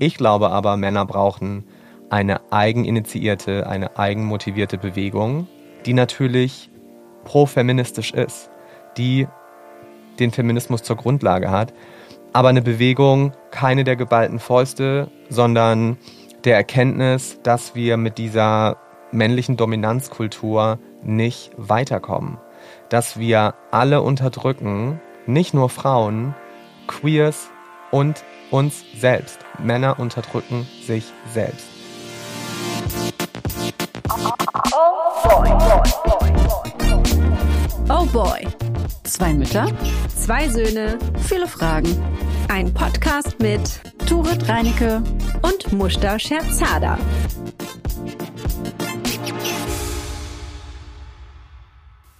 Ich glaube aber, Männer brauchen eine eigeninitiierte, eine eigenmotivierte Bewegung, die natürlich pro-feministisch ist, die den Feminismus zur Grundlage hat, aber eine Bewegung keine der geballten Fäuste, sondern der Erkenntnis, dass wir mit dieser männlichen Dominanzkultur nicht weiterkommen, dass wir alle unterdrücken, nicht nur Frauen, Queers und uns selbst. Männer unterdrücken sich selbst. Oh boy. Zwei Mütter, zwei Söhne, viele Fragen. Ein Podcast mit Turit Reinecke und Mushta Scherzada.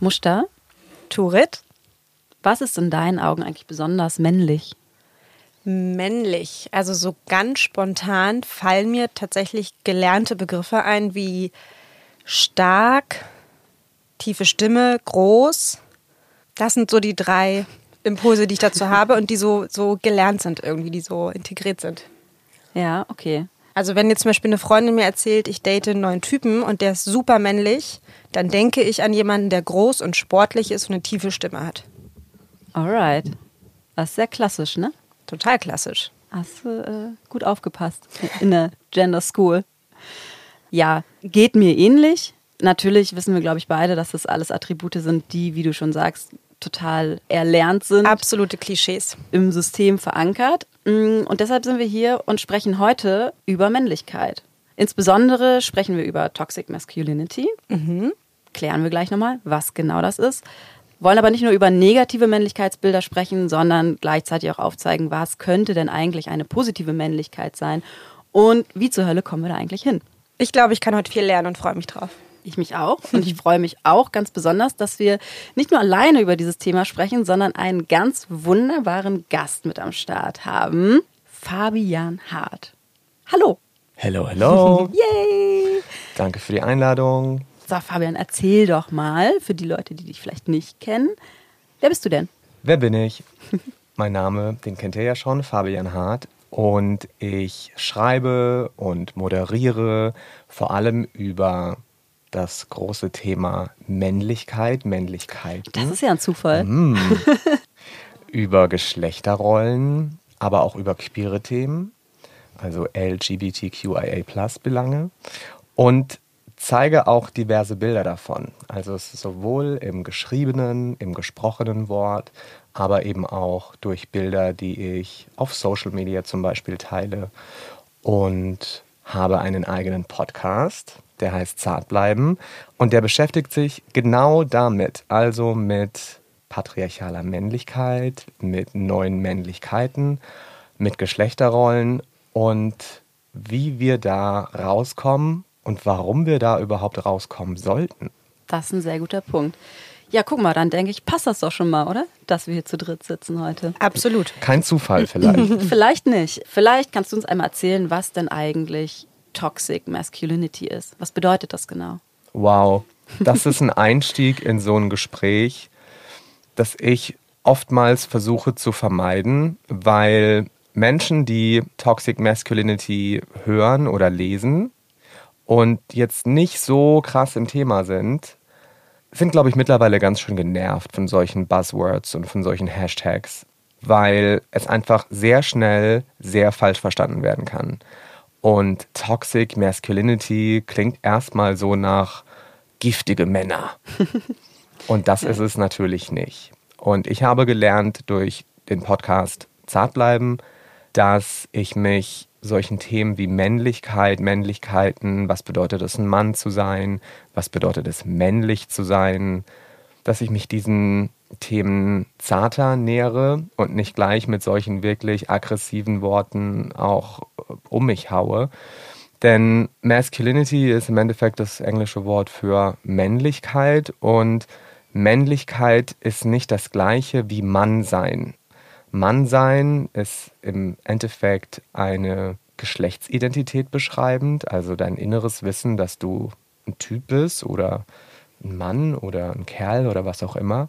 Mushta, Turit? was ist in deinen Augen eigentlich besonders männlich? Männlich. Also so ganz spontan fallen mir tatsächlich gelernte Begriffe ein wie stark, tiefe Stimme, groß. Das sind so die drei Impulse, die ich dazu habe und die so, so gelernt sind irgendwie, die so integriert sind. Ja, okay. Also wenn jetzt zum Beispiel eine Freundin mir erzählt, ich date einen neuen Typen und der ist super männlich, dann denke ich an jemanden, der groß und sportlich ist und eine tiefe Stimme hat. Alright. Das ist sehr klassisch, ne? Total klassisch. Hast du äh, gut aufgepasst in der Gender School. Ja, geht mir ähnlich. Natürlich wissen wir, glaube ich, beide, dass das alles Attribute sind, die, wie du schon sagst, total erlernt sind, Absolute Klischees. im System verankert. Mm, Und deshalb sind wir hier und sprechen heute über Männlichkeit. Insbesondere sprechen wir über Toxic Masculinity. Klären wir gleich nochmal, was genau das ist. Wollen aber nicht nur über negative Männlichkeitsbilder sprechen, sondern gleichzeitig auch aufzeigen, was könnte denn eigentlich eine positive Männlichkeit sein und wie zur Hölle kommen wir da eigentlich hin. Ich glaube, ich kann heute viel lernen und freue mich drauf. Ich mich auch. Und ich freue mich auch ganz besonders, dass wir nicht nur alleine über dieses Thema sprechen, sondern einen ganz wunderbaren Gast mit am Start haben. Fabian Hart. Hallo. Hello, hello. Yay! Danke für die Einladung. So, Fabian, erzähl doch mal für die Leute, die dich vielleicht nicht kennen. Wer bist du denn? Wer bin ich? mein Name, den kennt ihr ja schon, Fabian Hart. Und ich schreibe und moderiere vor allem über das große Thema Männlichkeit, Männlichkeit. Das ist ja ein Zufall. über Geschlechterrollen, aber auch über queere Themen, also LGBTQIA-Belange und zeige auch diverse Bilder davon. Also es ist sowohl im geschriebenen, im gesprochenen Wort, aber eben auch durch Bilder, die ich auf Social Media zum Beispiel teile und habe einen eigenen Podcast, der heißt Zartbleiben und der beschäftigt sich genau damit, also mit patriarchaler Männlichkeit, mit neuen Männlichkeiten, mit Geschlechterrollen und wie wir da rauskommen und warum wir da überhaupt rauskommen sollten. Das ist ein sehr guter Punkt. Ja, guck mal, dann denke ich, passt das doch schon mal, oder? Dass wir hier zu dritt sitzen heute. Absolut. Kein Zufall vielleicht. Vielleicht nicht. Vielleicht kannst du uns einmal erzählen, was denn eigentlich Toxic Masculinity ist. Was bedeutet das genau? Wow, das ist ein Einstieg in so ein Gespräch, das ich oftmals versuche zu vermeiden, weil Menschen, die Toxic Masculinity hören oder lesen und jetzt nicht so krass im Thema sind, sind, glaube ich, mittlerweile ganz schön genervt von solchen Buzzwords und von solchen Hashtags, weil es einfach sehr schnell sehr falsch verstanden werden kann. Und Toxic Masculinity klingt erstmal so nach giftige Männer. Und das ist es natürlich nicht. Und ich habe gelernt durch den Podcast Zartbleiben, dass ich mich solchen Themen wie Männlichkeit, Männlichkeiten, was bedeutet es, ein Mann zu sein, was bedeutet es, männlich zu sein, dass ich mich diesen Themen zarter nähere und nicht gleich mit solchen wirklich aggressiven Worten auch um mich haue. Denn Masculinity ist im Endeffekt das englische Wort für Männlichkeit und Männlichkeit ist nicht das gleiche wie Mann sein. Mann sein ist im Endeffekt eine Geschlechtsidentität beschreibend, also dein inneres Wissen, dass du ein Typ bist oder ein Mann oder ein Kerl oder was auch immer.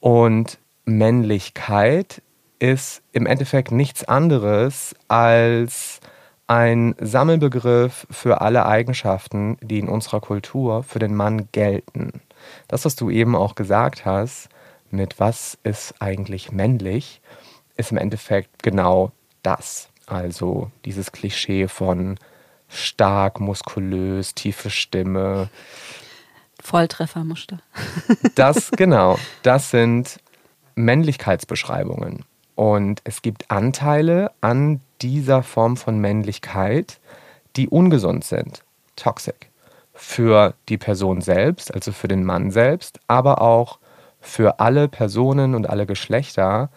Und Männlichkeit ist im Endeffekt nichts anderes als ein Sammelbegriff für alle Eigenschaften, die in unserer Kultur für den Mann gelten. Das, was du eben auch gesagt hast, mit was ist eigentlich männlich, ist im Endeffekt genau das. Also dieses Klischee von stark, muskulös, tiefe Stimme. Volltreffermuster. das, genau, das sind Männlichkeitsbeschreibungen. Und es gibt Anteile an dieser Form von Männlichkeit, die ungesund sind, toxic. Für die Person selbst, also für den Mann selbst, aber auch für alle Personen und alle Geschlechter,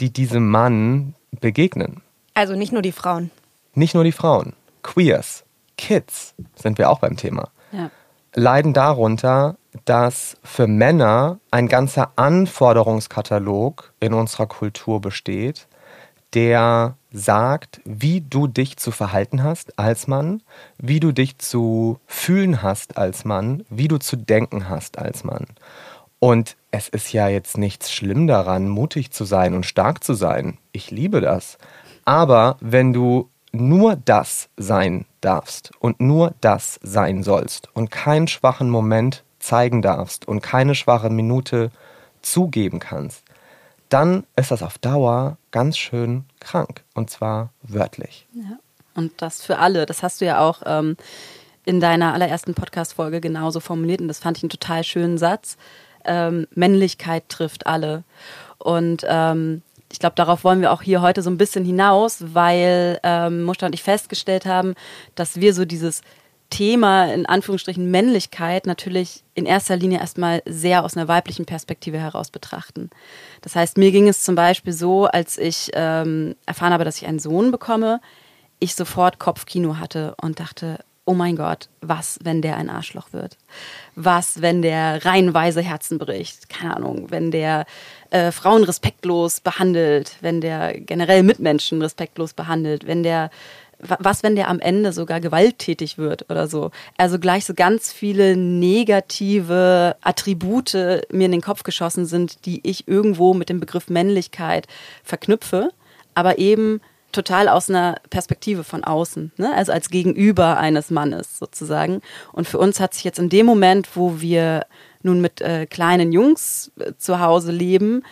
die diesem Mann begegnen. Also nicht nur die Frauen. Nicht nur die Frauen. Queers, Kids sind wir auch beim Thema. Ja. Leiden darunter, dass für Männer ein ganzer Anforderungskatalog in unserer Kultur besteht, der sagt, wie du dich zu verhalten hast als Mann, wie du dich zu fühlen hast als Mann, wie du zu denken hast als Mann. Und es ist ja jetzt nichts schlimm daran, mutig zu sein und stark zu sein. Ich liebe das. Aber wenn du nur das sein darfst und nur das sein sollst und keinen schwachen Moment zeigen darfst und keine schwache Minute zugeben kannst, dann ist das auf Dauer ganz schön krank. Und zwar wörtlich. Ja. Und das für alle. Das hast du ja auch ähm, in deiner allerersten Podcast-Folge genauso formuliert. Und das fand ich einen total schönen Satz. Ähm, Männlichkeit trifft alle. Und ähm, ich glaube, darauf wollen wir auch hier heute so ein bisschen hinaus, weil ähm, Muster und ich festgestellt haben, dass wir so dieses Thema in Anführungsstrichen Männlichkeit natürlich in erster Linie erstmal sehr aus einer weiblichen Perspektive heraus betrachten. Das heißt, mir ging es zum Beispiel so, als ich ähm, erfahren habe, dass ich einen Sohn bekomme, ich sofort Kopfkino hatte und dachte, oh mein Gott, was, wenn der ein Arschloch wird? Was, wenn der reihenweise Herzen bricht? Keine Ahnung, wenn der äh, Frauen respektlos behandelt, wenn der generell Mitmenschen respektlos behandelt, wenn der was, wenn der am Ende sogar gewalttätig wird oder so? Also gleich so ganz viele negative Attribute mir in den Kopf geschossen sind, die ich irgendwo mit dem Begriff Männlichkeit verknüpfe, aber eben total aus einer Perspektive von außen, ne? also als Gegenüber eines Mannes sozusagen. Und für uns hat sich jetzt in dem Moment, wo wir nun mit äh, kleinen Jungs äh, zu Hause leben,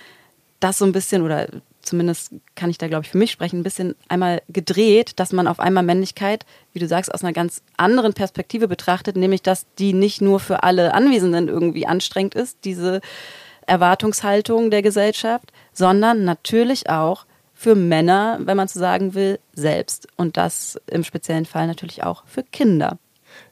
das so ein bisschen oder zumindest kann ich da, glaube ich, für mich sprechen, ein bisschen einmal gedreht, dass man auf einmal Männlichkeit, wie du sagst, aus einer ganz anderen Perspektive betrachtet, nämlich dass die nicht nur für alle Anwesenden irgendwie anstrengend ist, diese Erwartungshaltung der Gesellschaft, sondern natürlich auch für Männer, wenn man so sagen will, selbst. Und das im speziellen Fall natürlich auch für Kinder.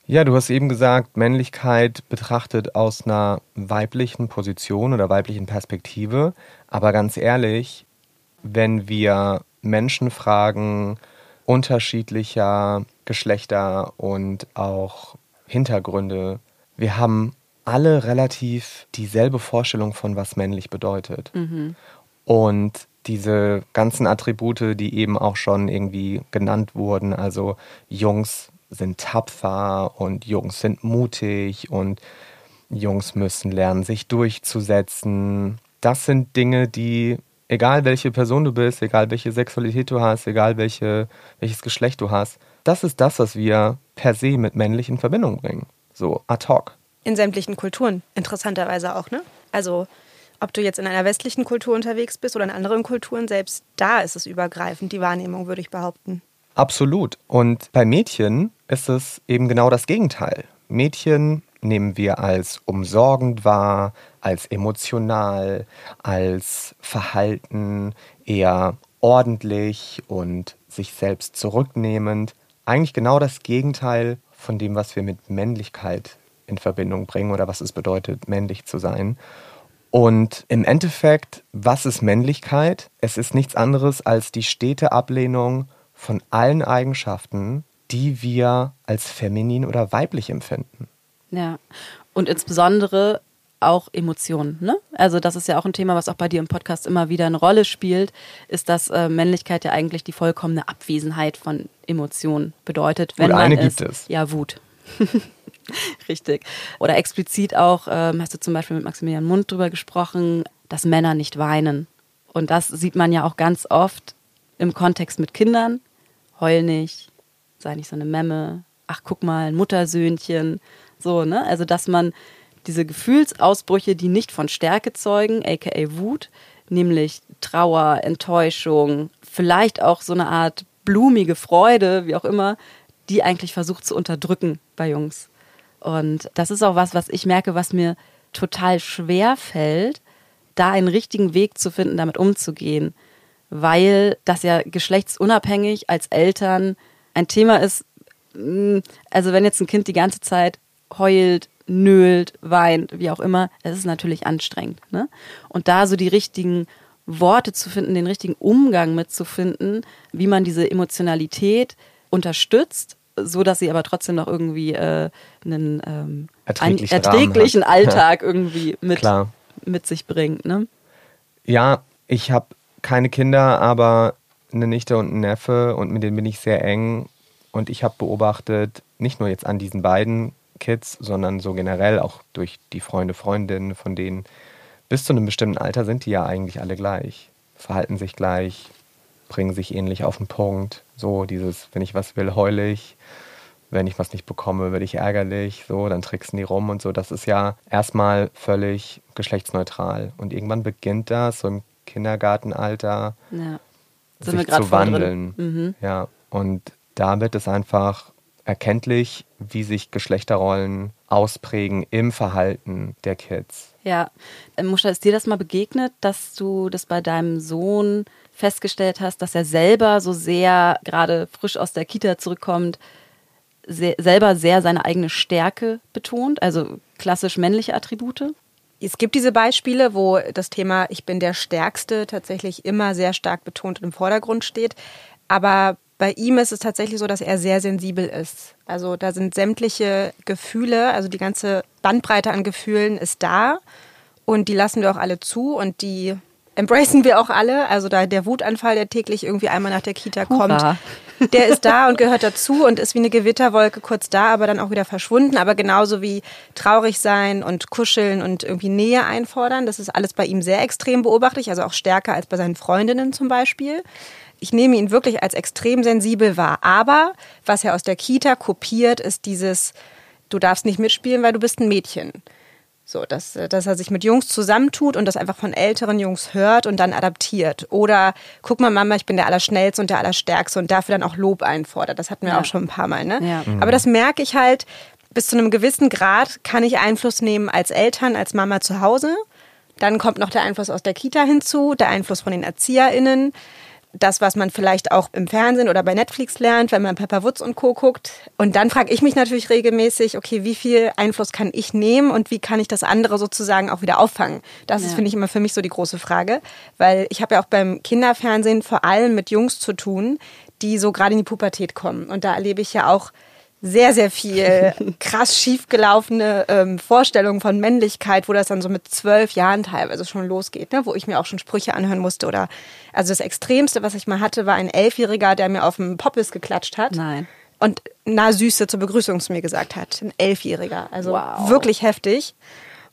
Ja, du hast eben gesagt, Männlichkeit betrachtet aus einer weiblichen Position oder weiblichen Perspektive. Aber ganz ehrlich, wenn wir Menschen fragen, unterschiedlicher Geschlechter und auch Hintergründe, wir haben alle relativ dieselbe Vorstellung von, was männlich bedeutet. Mhm. Und diese ganzen Attribute, die eben auch schon irgendwie genannt wurden, also Jungs sind tapfer und Jungs sind mutig und Jungs müssen lernen, sich durchzusetzen. Das sind Dinge, die egal welche Person du bist, egal welche Sexualität du hast, egal welche, welches Geschlecht du hast, das ist das, was wir per se mit männlich in Verbindung bringen. So ad hoc. In sämtlichen Kulturen, interessanterweise auch, ne? Also, ob du jetzt in einer westlichen Kultur unterwegs bist oder in anderen Kulturen, selbst da ist es übergreifend, die Wahrnehmung, würde ich behaupten. Absolut. Und bei Mädchen ist es eben genau das Gegenteil. Mädchen nehmen wir als umsorgend wahr, als emotional, als Verhalten eher ordentlich und sich selbst zurücknehmend. Eigentlich genau das Gegenteil von dem, was wir mit Männlichkeit in Verbindung bringen oder was es bedeutet, männlich zu sein. Und im Endeffekt, was ist Männlichkeit? Es ist nichts anderes als die stete Ablehnung von allen Eigenschaften, die wir als feminin oder weiblich empfinden. Ja, und insbesondere auch Emotionen. Ne? Also das ist ja auch ein Thema, was auch bei dir im Podcast immer wieder eine Rolle spielt, ist, dass äh, Männlichkeit ja eigentlich die vollkommene Abwesenheit von Emotionen bedeutet. Wenn Gut, eine gibt es. Ja, Wut. Richtig. Oder explizit auch, ähm, hast du zum Beispiel mit Maximilian Mund drüber gesprochen, dass Männer nicht weinen. Und das sieht man ja auch ganz oft im Kontext mit Kindern. Heul nicht, sei nicht so eine Memme, ach guck mal, ein Muttersöhnchen, so, ne? Also, dass man diese Gefühlsausbrüche, die nicht von Stärke zeugen, aka Wut, nämlich Trauer, Enttäuschung, vielleicht auch so eine Art blumige Freude, wie auch immer, die eigentlich versucht zu unterdrücken bei Jungs. Und das ist auch was, was ich merke, was mir total schwer fällt, da einen richtigen Weg zu finden, damit umzugehen, weil das ja geschlechtsunabhängig als Eltern ein Thema ist. Mm, also wenn jetzt ein Kind die ganze Zeit heult, nölt, weint, wie auch immer, das ist natürlich anstrengend. Ne? Und da so die richtigen Worte zu finden, den richtigen Umgang mitzufinden, wie man diese Emotionalität unterstützt, so dass sie aber trotzdem noch irgendwie äh, einen ähm, Erträglichen einen erträglichen. Alltag irgendwie mit, Klar. mit sich bringt. Ne? Ja, ich habe keine Kinder, aber eine Nichte und einen Neffe und mit denen bin ich sehr eng. Und ich habe beobachtet, nicht nur jetzt an diesen beiden Kids, sondern so generell auch durch die Freunde, Freundinnen, von denen bis zu einem bestimmten Alter sind die ja eigentlich alle gleich, verhalten sich gleich, bringen sich ähnlich auf den Punkt. So dieses, wenn ich was will, heule ich. Wenn ich was nicht bekomme, werde ich ärgerlich. So, dann tricksen die rum und so. Das ist ja erstmal völlig geschlechtsneutral. Und irgendwann beginnt das so im Kindergartenalter Ja. Sich zu wandeln. Mhm. Ja, und da wird es einfach erkenntlich, wie sich Geschlechterrollen ausprägen im Verhalten der Kids. Ja. Äh, Muscha, ist dir das mal begegnet, dass du das bei deinem Sohn festgestellt hast, dass er selber so sehr, gerade frisch aus der Kita zurückkommt, sehr, selber sehr seine eigene Stärke betont, also klassisch männliche Attribute? Es gibt diese Beispiele, wo das Thema Ich bin der Stärkste tatsächlich immer sehr stark betont im Vordergrund steht. Aber bei ihm ist es tatsächlich so, dass er sehr sensibel ist. Also da sind sämtliche Gefühle, also die ganze Bandbreite an Gefühlen ist da und die lassen wir auch alle zu und die embracen wir auch alle. Also da der Wutanfall, der täglich irgendwie einmal nach der Kita kommt, Hurra. der ist da und gehört dazu und ist wie eine Gewitterwolke kurz da, aber dann auch wieder verschwunden. Aber genauso wie traurig sein und kuscheln und irgendwie Nähe einfordern, das ist alles bei ihm sehr extrem beobachtlich, also auch stärker als bei seinen Freundinnen zum Beispiel. Ich nehme ihn wirklich als extrem sensibel wahr. Aber was er aus der Kita kopiert, ist dieses, du darfst nicht mitspielen, weil du bist ein Mädchen. So, dass, dass er sich mit Jungs zusammentut und das einfach von älteren Jungs hört und dann adaptiert. Oder guck mal, Mama, ich bin der Allerschnellste und der Allerstärkste und dafür dann auch Lob einfordert. Das hatten wir Ja. auch schon ein paar Mal. Ne? Ja. Aber das merke ich halt, bis zu einem gewissen Grad kann ich Einfluss nehmen als Eltern, als Mama zu Hause. Dann kommt noch der Einfluss aus der Kita hinzu, der Einfluss von den ErzieherInnen das, was man vielleicht auch im Fernsehen oder bei Netflix lernt, wenn man Pepper Woods und Co. guckt. Und dann frage ich mich natürlich regelmäßig, okay, wie viel Einfluss kann ich nehmen und wie kann ich das andere sozusagen auch wieder auffangen? Das ist, Ja. finde ich, immer für mich so die große Frage. Weil ich habe ja auch beim Kinderfernsehen vor allem mit Jungs zu tun, die so gerade in die Pubertät kommen. Und da erlebe ich ja auch sehr, sehr viel krass schiefgelaufene ähm, Vorstellungen von Männlichkeit, wo das dann so mit zwölf Jahren teilweise schon losgeht, ne? wo ich mir auch schon Sprüche anhören musste. Oder also das Extremste, was ich mal hatte, war ein Elfjähriger, der mir auf dem Poppes geklatscht hat. Nein. Und na Süße zur Begrüßung zu mir gesagt hat. Ein Elfjähriger. Also Wow. wirklich heftig.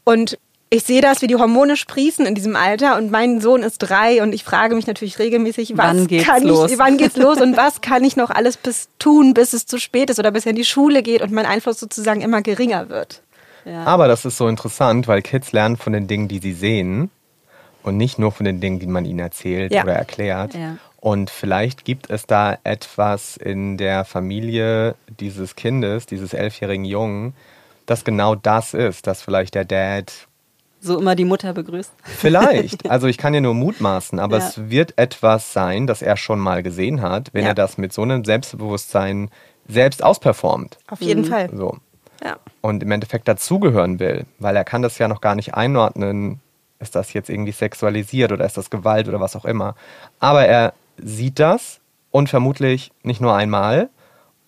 Und ich sehe das, wie die Hormone sprießen in diesem Alter und mein Sohn ist drei und ich frage mich natürlich regelmäßig, was Wann geht's kann los? ich, wann geht's los und was kann ich noch alles bis tun, bis es zu spät ist oder bis er in die Schule geht und mein Einfluss sozusagen immer geringer wird. Ja. Aber das ist so interessant, weil Kids lernen von den Dingen, die sie sehen und nicht nur von den Dingen, die man ihnen erzählt Ja. oder erklärt. Ja. Und vielleicht gibt es da etwas in der Familie dieses Kindes, dieses elfjährigen Jungen, das genau das ist, dass vielleicht der Dad So immer die Mutter begrüßt. Vielleicht. Also ich kann ja nur mutmaßen, aber Ja. es wird etwas sein, das er schon mal gesehen hat, wenn Ja. er das mit so einem Selbstbewusstsein selbst ausperformt. Auf jeden Fall. So. Ja. Und im Endeffekt dazugehören will, weil er kann das ja noch gar nicht einordnen, ist das jetzt irgendwie sexualisiert oder ist das Gewalt oder was auch immer. Aber er sieht das und vermutlich nicht nur einmal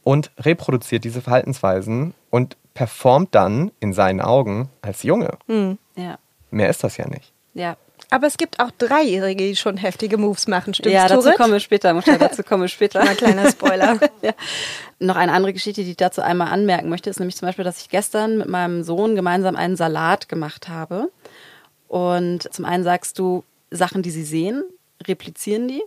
und reproduziert diese Verhaltensweisen und performt dann in seinen Augen als Junge. Ja. Mehr ist das ja nicht. Ja. Aber es gibt auch Dreijährige, die schon heftige Moves machen. Stimmt's, ja, dazu Turit? kommen wir später, Mutter, dazu kommen wir später. Mal kleiner Spoiler. ja. Noch eine andere Geschichte, die ich dazu einmal anmerken möchte, ist nämlich zum Beispiel, dass ich gestern mit meinem Sohn gemeinsam einen Salat gemacht habe. Und zum einen sagst du, Sachen, die sie sehen, replizieren die.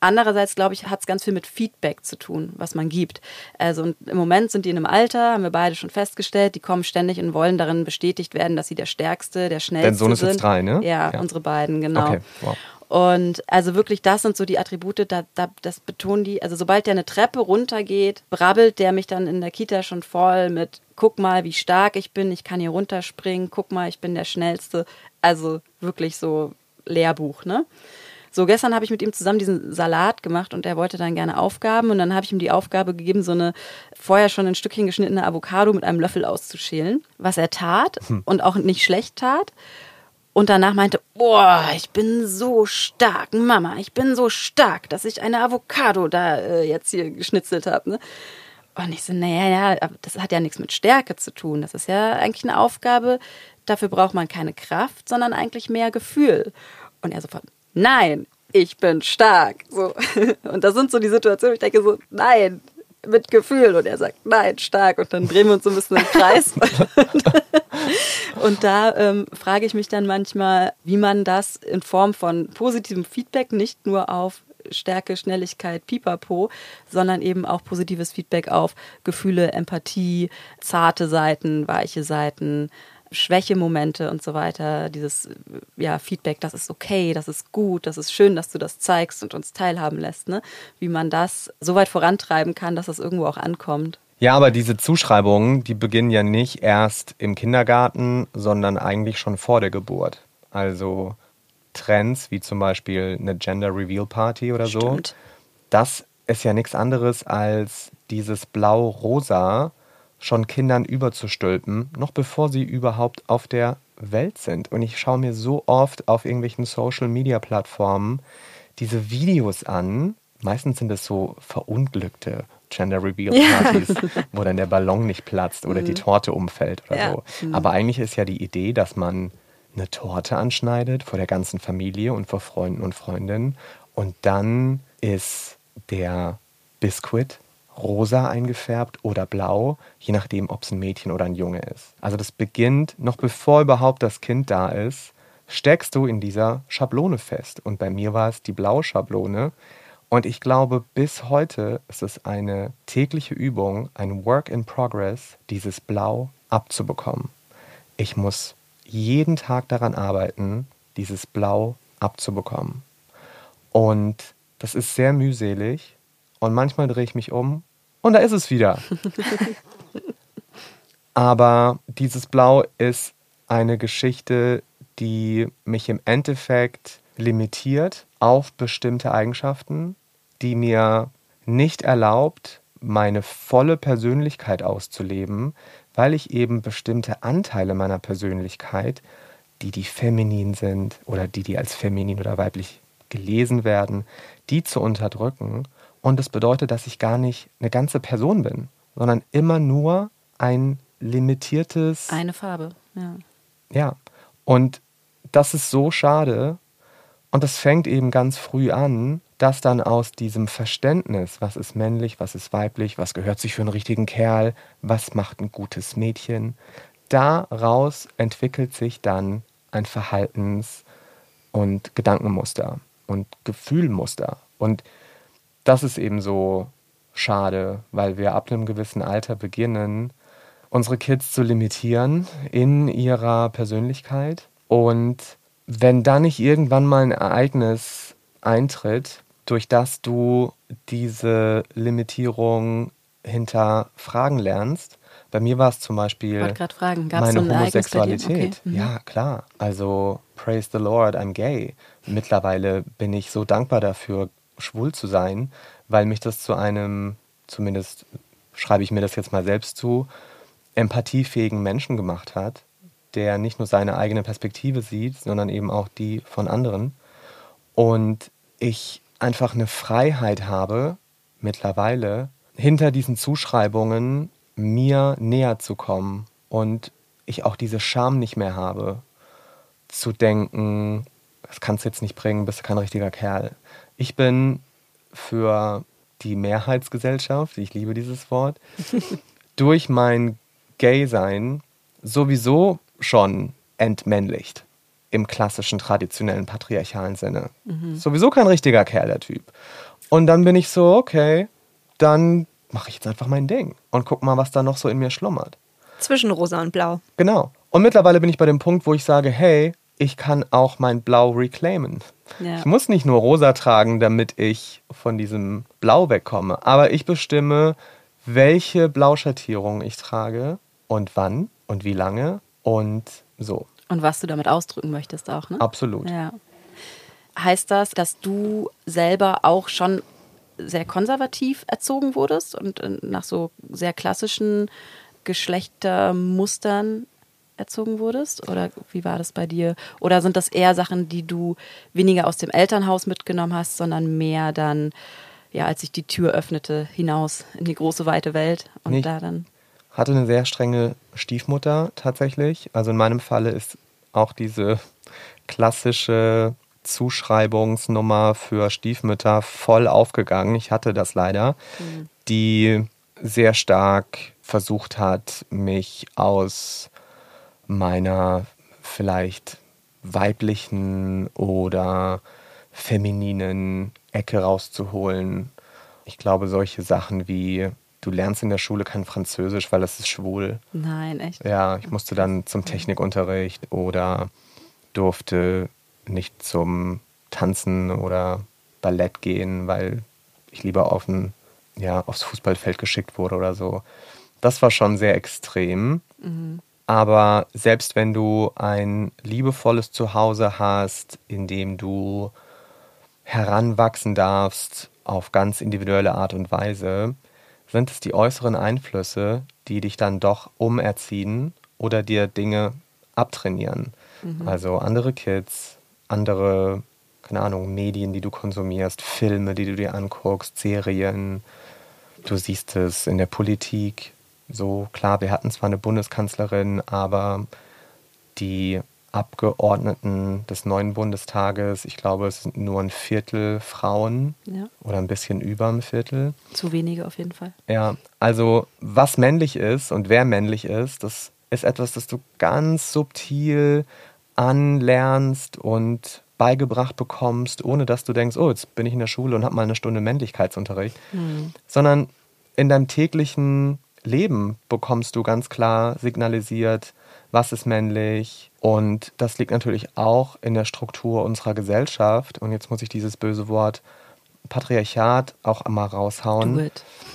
Andererseits, glaube ich, hat es ganz viel mit Feedback zu tun, was man gibt. Also im Moment sind die in einem Alter, haben wir beide schon festgestellt, die kommen ständig und wollen darin bestätigt werden, dass sie der Stärkste, der Schnellste sind. Dein Sohn ist sind. jetzt drei, ne? Ja, ja, unsere beiden, genau. Okay. Wow. Und also wirklich, das sind so die Attribute, da, da, das betonen die. Also sobald der eine Treppe runtergeht, brabbelt der mich dann in der Kita schon voll mit, guck mal, wie stark ich bin, ich kann hier runterspringen, guck mal, ich bin der Schnellste. Also wirklich so Lehrbuch, ne? So, gestern habe ich mit ihm zusammen diesen Salat gemacht und er wollte dann gerne Aufgaben und dann habe ich ihm die Aufgabe gegeben, so eine vorher schon ein Stückchen geschnittene Avocado mit einem Löffel auszuschälen, was er tat hm. und auch nicht schlecht tat und danach meinte, boah, ich bin so stark, Mama, ich bin so stark, dass ich eine Avocado da äh, jetzt hier geschnitzelt habe. Ne? Und ich so, naja, ja, das hat ja nichts mit Stärke zu tun. Das ist ja eigentlich eine Aufgabe, dafür braucht man keine Kraft, sondern eigentlich mehr Gefühl. Und er sofort, nein, ich bin stark. So. Und das sind so die Situationen, wo ich denke so, nein, mit Gefühl. Und er sagt, nein, stark. Und dann drehen wir uns so ein bisschen im Kreis. und da ähm, frage ich mich dann manchmal, wie man das in Form von positivem Feedback nicht nur auf Stärke, Schnelligkeit, Pipapo, sondern eben auch positives Feedback auf Gefühle, Empathie, zarte Seiten, weiche Seiten, Schwächemomente und so weiter, dieses ja, Feedback, das ist okay, das ist gut, das ist schön, dass du das zeigst und uns teilhaben lässt, ne? wie man das so weit vorantreiben kann, dass das irgendwo auch ankommt. Ja, aber diese Zuschreibungen, die beginnen ja nicht erst im Kindergarten, sondern eigentlich schon vor der Geburt. Also Trends wie zum Beispiel eine Gender Reveal Party oder so. Stimmt. Das ist ja nichts anderes als dieses Blau-Rosa, schon Kindern überzustülpen, noch bevor sie überhaupt auf der Welt sind. Und ich schaue mir so oft auf irgendwelchen Social-Media-Plattformen diese Videos an. Meistens sind es so verunglückte Gender Reveal Partys, ja. wo dann der Ballon nicht platzt oder mhm. die Torte umfällt oder ja. so. Mhm. Aber eigentlich ist ja die Idee, dass man eine Torte anschneidet vor der ganzen Familie und vor Freunden und Freundinnen und dann ist der Biskuit rosa eingefärbt oder blau, je nachdem, ob es ein Mädchen oder ein Junge ist. Also das beginnt, noch bevor überhaupt das Kind da ist, steckst du in dieser Schablone fest. Und bei mir war es die blaue Schablone. Und ich glaube, bis heute ist es eine tägliche Übung, ein Work in Progress, dieses Blau abzubekommen. Ich muss jeden Tag daran arbeiten, dieses Blau abzubekommen. Und das ist sehr mühselig. Und manchmal drehe ich mich um und da ist es wieder. Aber dieses Blau ist eine Geschichte, die mich im Endeffekt limitiert auf bestimmte Eigenschaften, die mir nicht erlaubt, meine volle Persönlichkeit auszuleben, weil ich eben bestimmte Anteile meiner Persönlichkeit, die die feminin sind oder die, die als feminin oder weiblich gelesen werden, die zu unterdrücken und das bedeutet, dass ich gar nicht eine ganze Person bin, sondern immer nur ein limitiertes. Eine Farbe, ja. Ja. Und das ist so schade. Und das fängt eben ganz früh an, dass dann aus diesem Verständnis, was ist männlich, was ist weiblich, was gehört sich für einen richtigen Kerl, was macht ein gutes Mädchen, daraus entwickelt sich dann ein Verhaltens- und Gedankenmuster und Gefühlmuster. Und das ist eben so schade, weil wir ab einem gewissen Alter beginnen, unsere Kids zu limitieren in ihrer Persönlichkeit. Und wenn dann nicht irgendwann mal ein Ereignis eintritt, durch das du diese Limitierung hinterfragen lernst, bei mir war es zum Beispiel meine so Homosexualität. Okay. Mhm. Ja, klar. Also, praise the Lord, I'm gay. Mittlerweile bin ich so dankbar dafür, schwul zu sein, weil mich das zu einem, zumindest schreibe ich mir das jetzt mal selbst zu, empathiefähigen Menschen gemacht hat, der nicht nur seine eigene Perspektive sieht, sondern eben auch die von anderen. Und ich einfach eine Freiheit habe, mittlerweile hinter diesen Zuschreibungen mir näher zu kommen und ich auch diese Scham nicht mehr habe, zu denken, das kannst du jetzt nicht bringen, bist du kein richtiger Kerl. Ich bin für die Mehrheitsgesellschaft, ich liebe dieses Wort, durch mein Gay-Sein sowieso schon entmännlicht. im klassischen, traditionellen, patriarchalen Sinne. Sowieso kein richtiger Kerl, der Typ. Und dann bin ich so, okay, dann mache ich jetzt einfach mein Ding und guck mal, was da noch so in mir schlummert. Zwischen rosa und blau. Genau. Und mittlerweile bin ich bei dem Punkt, wo ich sage, hey, ich kann auch mein Blau reclaimen. Ja. Ich muss nicht nur rosa tragen, damit ich von diesem Blau wegkomme, aber ich bestimme, welche Blauschattierung ich trage und wann und wie lange und so. Und was du damit ausdrücken möchtest auch, ne? Absolut. Ja. Heißt das, dass du selber auch schon sehr konservativ erzogen wurdest und äh, nach so sehr klassischen Geschlechtermustern erzogen wurdest? Oder wie war das bei dir? Oder sind das eher Sachen, die du weniger aus dem Elternhaus mitgenommen hast, sondern mehr dann, ja, als sich die Tür öffnete, hinaus in die große, weite Welt und Nicht. da dann. Hatte eine sehr strenge Stiefmutter tatsächlich. Also in meinem Falle ist auch diese klassische Zuschreibungsnummer für Stiefmütter voll aufgegangen. Ich hatte das leider, die sehr stark versucht hat, mich aus meiner vielleicht weiblichen oder femininen Ecke rauszuholen. Ich glaube, solche Sachen wie, du lernst in der Schule kein Französisch, weil das ist schwul. Nein, echt. Ja, ich musste dann zum Technikunterricht oder durfte nicht zum Tanzen oder Ballett gehen, weil ich lieber auf ein, ja, aufs Fußballfeld geschickt wurde oder so. Das war schon sehr extrem. Aber selbst wenn du ein liebevolles Zuhause hast, in dem du heranwachsen darfst auf ganz individuelle Art und Weise, sind es die äußeren Einflüsse, die dich dann doch umerziehen oder dir Dinge abtrainieren. Also andere Kids, andere, keine Ahnung, Medien, die du konsumierst, Filme, die du dir anguckst, Serien. Du siehst es in der Politik. So klar, wir hatten zwar eine Bundeskanzlerin, aber die Abgeordneten des neuen Bundestages, ich glaube, es sind nur ein Viertel Frauen Ja. oder ein bisschen über ein Viertel. Zu wenige auf jeden Fall. Ja, also was männlich ist und wer männlich ist, das ist etwas, das du ganz subtil anlernst und beigebracht bekommst, ohne dass du denkst, oh, jetzt bin ich in der Schule und habe mal eine Stunde Männlichkeitsunterricht, sondern in deinem täglichen Leben bekommst du ganz klar signalisiert, was ist männlich und das liegt natürlich auch in der Struktur unserer Gesellschaft und jetzt muss ich dieses böse Wort Patriarchat auch einmal raushauen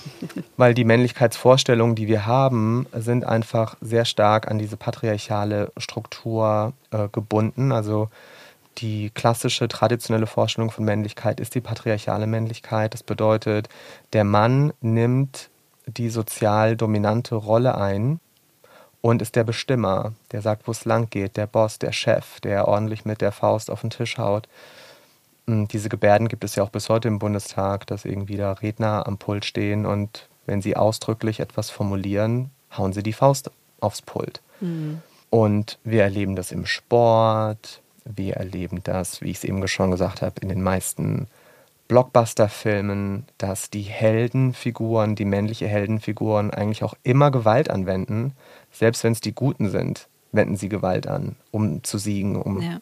weil die Männlichkeitsvorstellungen, die wir haben, sind einfach sehr stark an diese patriarchale Struktur äh, gebunden. Also die klassische, traditionelle Vorstellung von Männlichkeit ist die patriarchale Männlichkeit. Das bedeutet, der Mann nimmt die sozial dominante Rolle ein und ist der Bestimmer, der sagt, wo es lang geht, der Boss, der Chef, der ordentlich mit der Faust auf den Tisch haut. Mm, Diese Gebärden gibt es ja auch bis heute im Bundestag, dass irgendwie da Redner am Pult stehen und wenn sie ausdrücklich etwas formulieren, hauen sie die Faust aufs Pult. Und wir erleben das im Sport, wir erleben das, wie ich es eben schon gesagt habe, in den meisten Blockbuster-Filmen, dass die Heldenfiguren, die männliche Heldenfiguren eigentlich auch immer Gewalt anwenden, selbst wenn es die Guten sind, wenden sie Gewalt an, um zu siegen, um Ja.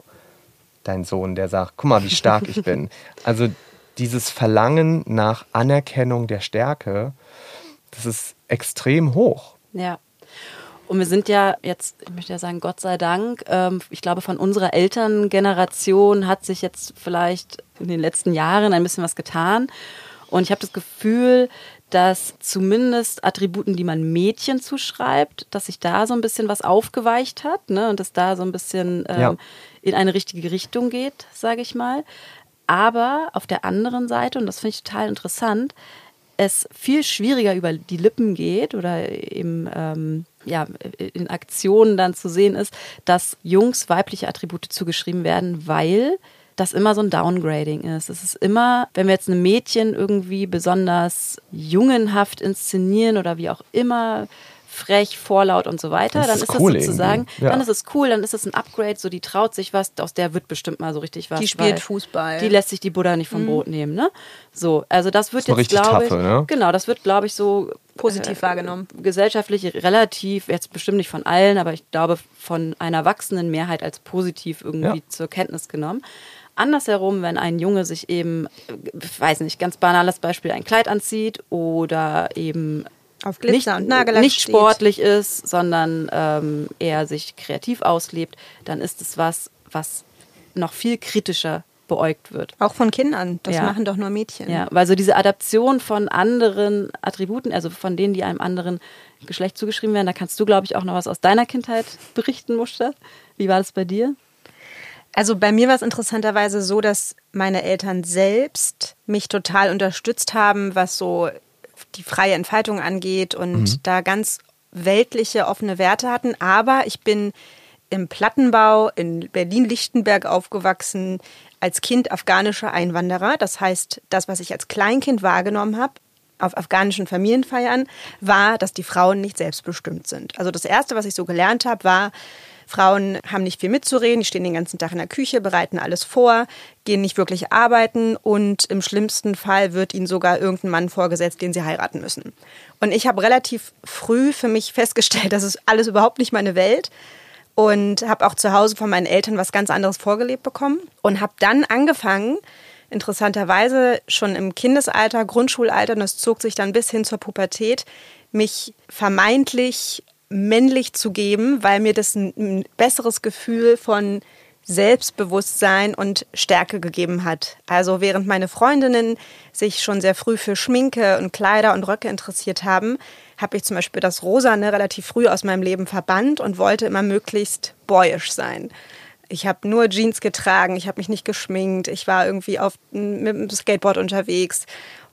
dein Sohn, der sagt, guck mal, wie stark ich bin. Also dieses Verlangen nach Anerkennung der Stärke, das ist extrem hoch. Ja. Und wir sind ja jetzt, ich möchte ja sagen, Gott sei Dank, ähm, ich glaube, von unserer Elterngeneration hat sich jetzt vielleicht in den letzten Jahren ein bisschen was getan. Und ich habe das Gefühl, dass zumindest Attributen, die man Mädchen zuschreibt, dass sich da so ein bisschen was aufgeweicht hat ne? und dass da so ein bisschen ähm, Ja. in eine richtige Richtung geht, sage ich mal. Aber auf der anderen Seite, und das finde ich total interessant, es viel schwieriger über die Lippen geht oder eben ähm, ja, in Aktionen dann zu sehen ist, dass Jungs weibliche Attribute zugeschrieben werden, weil das immer so ein Downgrading ist. Es ist immer, wenn wir jetzt ein Mädchen irgendwie besonders jungenhaft inszenieren oder wie auch immer frech, vorlaut und so weiter, Das dann ist ist cool das sozusagen. Ja. dann ist es cool, dann ist es ein Upgrade, so die traut sich was, aus der wird bestimmt mal so richtig was. Die spielt weil Fußball. Die lässt sich die Buddha nicht vom Brot nehmen, ne? So, also das wird Ist noch jetzt, glaube ich, taffe, ne? genau, das wird, glaube ich, so Positiv wahrgenommen. gesellschaftlich relativ, jetzt bestimmt nicht von allen, aber ich glaube von einer erwachsenen Mehrheit als positiv irgendwie Ja. zur Kenntnis genommen. Andersherum, wenn ein Junge sich eben, äh, weiß nicht, ganz banales Beispiel, ein Kleid anzieht oder eben Auf Glitzer nicht, und Nagellack nicht steht. sportlich ist, sondern ähm, eher sich kreativ auslebt, dann ist es was, was noch viel kritischer beäugt wird. Auch von Kindern. Das Ja. machen doch nur Mädchen. Ja, weil so diese Adaption von anderen Attributen, also von denen, die einem anderen Geschlecht zugeschrieben werden, da kannst du, glaube ich, auch noch was aus deiner Kindheit berichten, Muster. Wie war das bei dir? Also bei mir war es interessanterweise so, dass meine Eltern selbst mich total unterstützt haben, was so die freie Entfaltung angeht und da ganz weltliche, offene Werte hatten. Aber ich bin im Plattenbau in Berlin-Lichtenberg aufgewachsen, als Kind afghanischer Einwanderer. Das heißt, das, was ich als Kleinkind wahrgenommen habe, auf afghanischen Familienfeiern, war, dass die Frauen nicht selbstbestimmt sind. Also das Erste, was ich so gelernt habe, war, Frauen haben nicht viel mitzureden, die stehen den ganzen Tag in der Küche, bereiten alles vor, gehen nicht wirklich arbeiten und im schlimmsten Fall wird ihnen sogar irgendein Mann vorgesetzt, den sie heiraten müssen. Und ich habe relativ früh für mich festgestellt, das ist alles überhaupt nicht meine Welt und habe auch zu Hause von meinen Eltern was ganz anderes vorgelebt bekommen und habe dann angefangen, interessanterweise schon im Kindesalter, Grundschulalter, und das zog sich dann bis hin zur Pubertät, mich vermeintlich männlich zu geben, weil mir das ein, ein besseres Gefühl von Selbstbewusstsein und Stärke gegeben hat. Also während meine Freundinnen sich schon sehr früh für Schminke und Kleider und Röcke interessiert haben, habe ich zum Beispiel das Rosane relativ früh aus meinem Leben verbannt und wollte immer möglichst boyish sein. Ich habe nur Jeans getragen, ich habe mich nicht geschminkt, ich war irgendwie auf, mit dem Skateboard unterwegs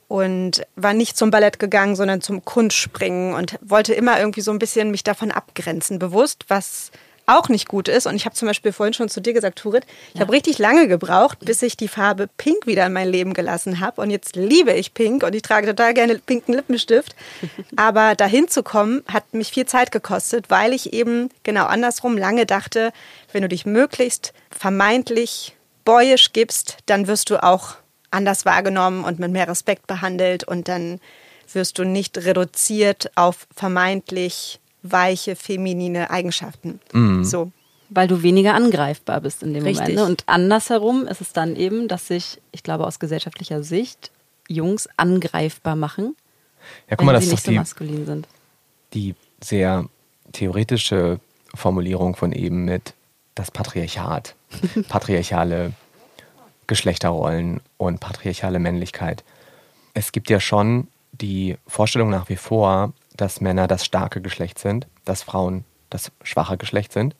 und war nicht zum Ballett gegangen, sondern zum Kunstspringen und wollte immer irgendwie so ein bisschen mich davon abgrenzen, bewusst, was auch nicht gut ist. Und ich habe zum Beispiel vorhin schon zu dir gesagt, Turit, ich habe richtig lange gebraucht, bis ich die Farbe Pink wieder in mein Leben gelassen habe. Und jetzt liebe ich Pink und ich trage total gerne pinken Lippenstift. Aber dahin zu kommen, hat mich viel Zeit gekostet, weil ich eben genau andersrum lange dachte, wenn du dich möglichst vermeintlich boyisch gibst, dann wirst du auch anders wahrgenommen und mit mehr Respekt behandelt und dann wirst du nicht reduziert auf vermeintlich weiche, feminine Eigenschaften. So. Weil du weniger angreifbar bist in dem Richtig. Moment. Ne? Und andersherum ist es dann eben, dass sich, ich glaube, aus gesellschaftlicher Sicht Jungs angreifbar machen, Ja, guck wenn mal, das sie nicht so die, maskulin sind. die sehr theoretische Formulierung von eben mit das Patriarchat, patriarchale Geschlechterrollen und patriarchale Männlichkeit. Es gibt ja schon die Vorstellung nach wie vor, dass Männer das starke Geschlecht sind, dass Frauen das schwache Geschlecht sind.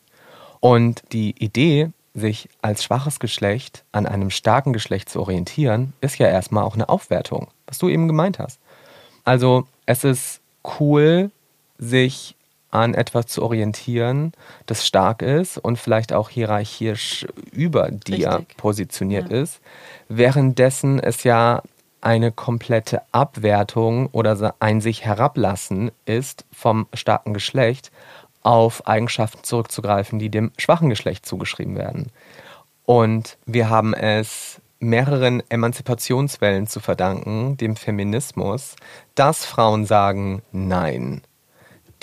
Und die Idee, sich als schwaches Geschlecht an einem starken Geschlecht zu orientieren, ist ja erstmal auch eine Aufwertung, was du eben gemeint hast. Also es ist cool, sich an etwas zu orientieren, das stark ist und vielleicht auch hierarchisch über dir Richtig. positioniert ist, währenddessen es ja eine komplette Abwertung oder ein sich herablassen ist vom starken Geschlecht auf Eigenschaften zurückzugreifen, die dem schwachen Geschlecht zugeschrieben werden. Und wir haben es mehreren Emanzipationswellen zu verdanken, dem Feminismus, dass Frauen sagen, nein,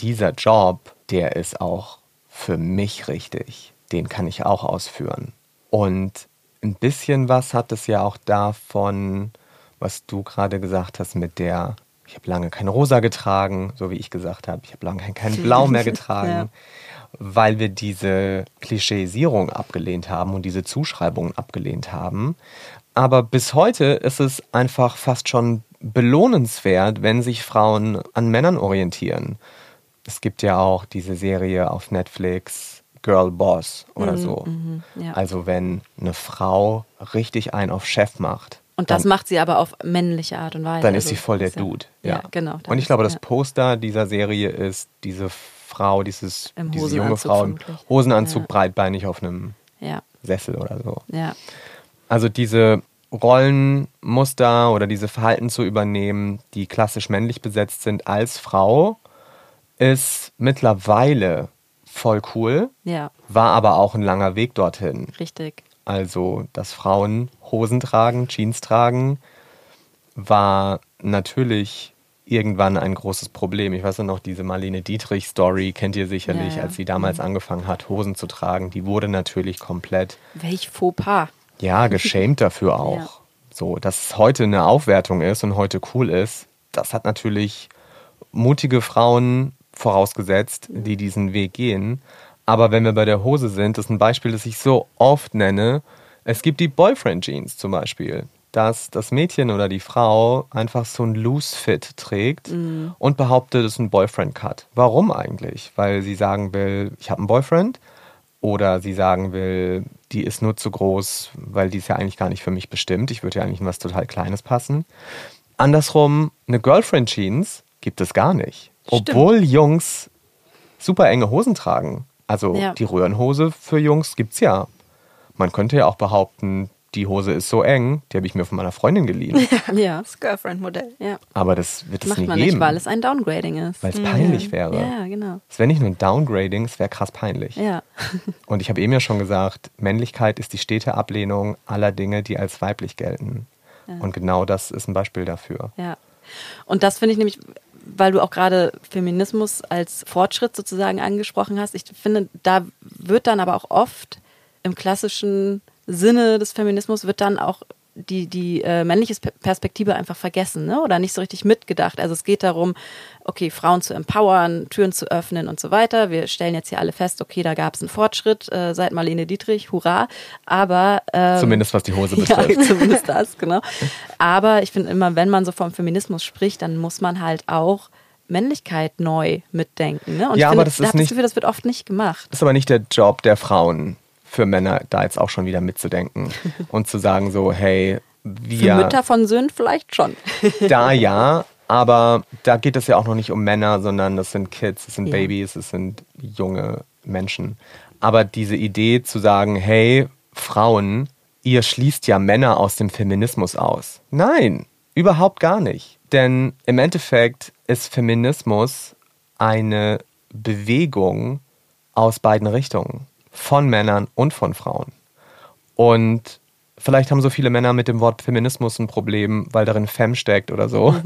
dieser Job, der ist auch für mich richtig. Den kann ich auch ausführen. Und ein bisschen was hat es ja auch davon, was du gerade gesagt hast mit der, ich habe lange kein Rosa getragen, so wie ich gesagt habe, ich habe lange kein Blau mehr getragen, Ja. weil wir diese Klischeisierung abgelehnt haben und diese Zuschreibungen abgelehnt haben. Aber bis heute ist es einfach fast schon belohnenswert, wenn sich Frauen an Männern orientieren. Es gibt ja auch diese Serie auf Netflix, Girl Boss oder so. ja. Also wenn eine Frau richtig einen auf Chef macht. Und das dann, macht sie aber auf männliche Art und Weise. dann ist Also, sie voll der Dude. Ja, Ja, genau. Und ich glaube, das. Poster dieser Serie ist diese Frau, dieses, diese junge Frau im. Hosenanzug, Ja. breitbeinig auf einem Sessel oder so. ja. Also diese Rollenmuster oder diese Verhalten zu übernehmen, die klassisch männlich besetzt sind als Frau, ist mittlerweile voll cool, Ja, war aber auch ein langer Weg dorthin. richtig. Also, dass Frauen Hosen tragen, Jeans tragen, war natürlich irgendwann ein großes Problem. Ich weiß noch, diese Marlene Dietrich-Story kennt ihr sicherlich, Ja, ja. als sie damals angefangen hat, Hosen zu tragen. Die wurde natürlich komplett, Welch Fauxpas. ja, geschämt dafür auch. Ja. So, dass es heute eine Aufwertung ist und heute cool ist, das hat natürlich mutige Frauen vorausgesetzt, die diesen Weg gehen. Aber wenn wir bei der Hose sind, das ist ein Beispiel, das ich so oft nenne. Es gibt die Boyfriend Jeans zum Beispiel, dass das Mädchen oder die Frau einfach so ein Loose Fit trägt und behauptet, es ist ein Boyfriend Cut. Warum eigentlich? Weil sie sagen will, ich habe einen Boyfriend oder sie sagen will, die ist nur zu groß, weil die ist ja eigentlich gar nicht für mich bestimmt. Ich würde ja eigentlich in was total Kleines passen. Andersrum, eine Girlfriend Jeans gibt es gar nicht. Stimmt. Obwohl Jungs super enge Hosen tragen. Also Ja. die Röhrenhose für Jungs gibt's ja. Man könnte ja auch behaupten, die Hose ist so eng, die habe ich mir von meiner Freundin geliehen. Ja, Das Girlfriend-Modell. ja. Aber das wird es Macht nie man geben, nicht, weil es ein Downgrading ist. weil es peinlich wäre. Ja, genau. Es wäre nicht nur ein Downgrading, es wäre krass peinlich. Ja. Und ich habe eben ja schon gesagt, Männlichkeit ist die stete Ablehnung aller Dinge, die als weiblich gelten. Und genau das ist ein Beispiel dafür. Ja. Und das finde ich nämlich, weil du auch gerade Feminismus als Fortschritt sozusagen angesprochen hast. Ich finde, da wird dann aber auch oft im klassischen Sinne des Feminismus wird dann auch die, die äh, männliche Pe- Perspektive einfach vergessen ne? oder nicht so richtig mitgedacht. Also es geht darum, okay, Frauen zu empowern, Türen zu öffnen und so weiter. Wir stellen jetzt hier alle fest, okay, da gab es einen Fortschritt äh, seit Marlene Dietrich, hurra. Aber ähm, Zumindest was die Hose ja, betrifft. zumindest das, genau. Aber ich finde immer, wenn man so vom Feminismus spricht, dann muss man halt auch Männlichkeit neu mitdenken. Ne? Und Ja, ich finde, aber das da ist ich nicht- das Gefühl, das wird oft nicht gemacht. Das ist aber nicht der Job der Frauen, für Männer da jetzt auch schon wieder mitzudenken und zu sagen so, hey, Für wir Mütter von Söhnen vielleicht schon. da ja, aber da geht es ja auch noch nicht um Männer, sondern das sind Kids, das sind Ja. Babys, das sind junge Menschen. Aber diese Idee zu sagen, hey, Frauen, ihr schließt ja Männer aus dem Feminismus aus. Nein, überhaupt gar nicht. Denn im Endeffekt ist Feminismus eine Bewegung aus beiden Richtungen. Von Männern und von Frauen. Und vielleicht haben so viele Männer mit dem Wort Feminismus ein Problem, weil darin Fem steckt oder so.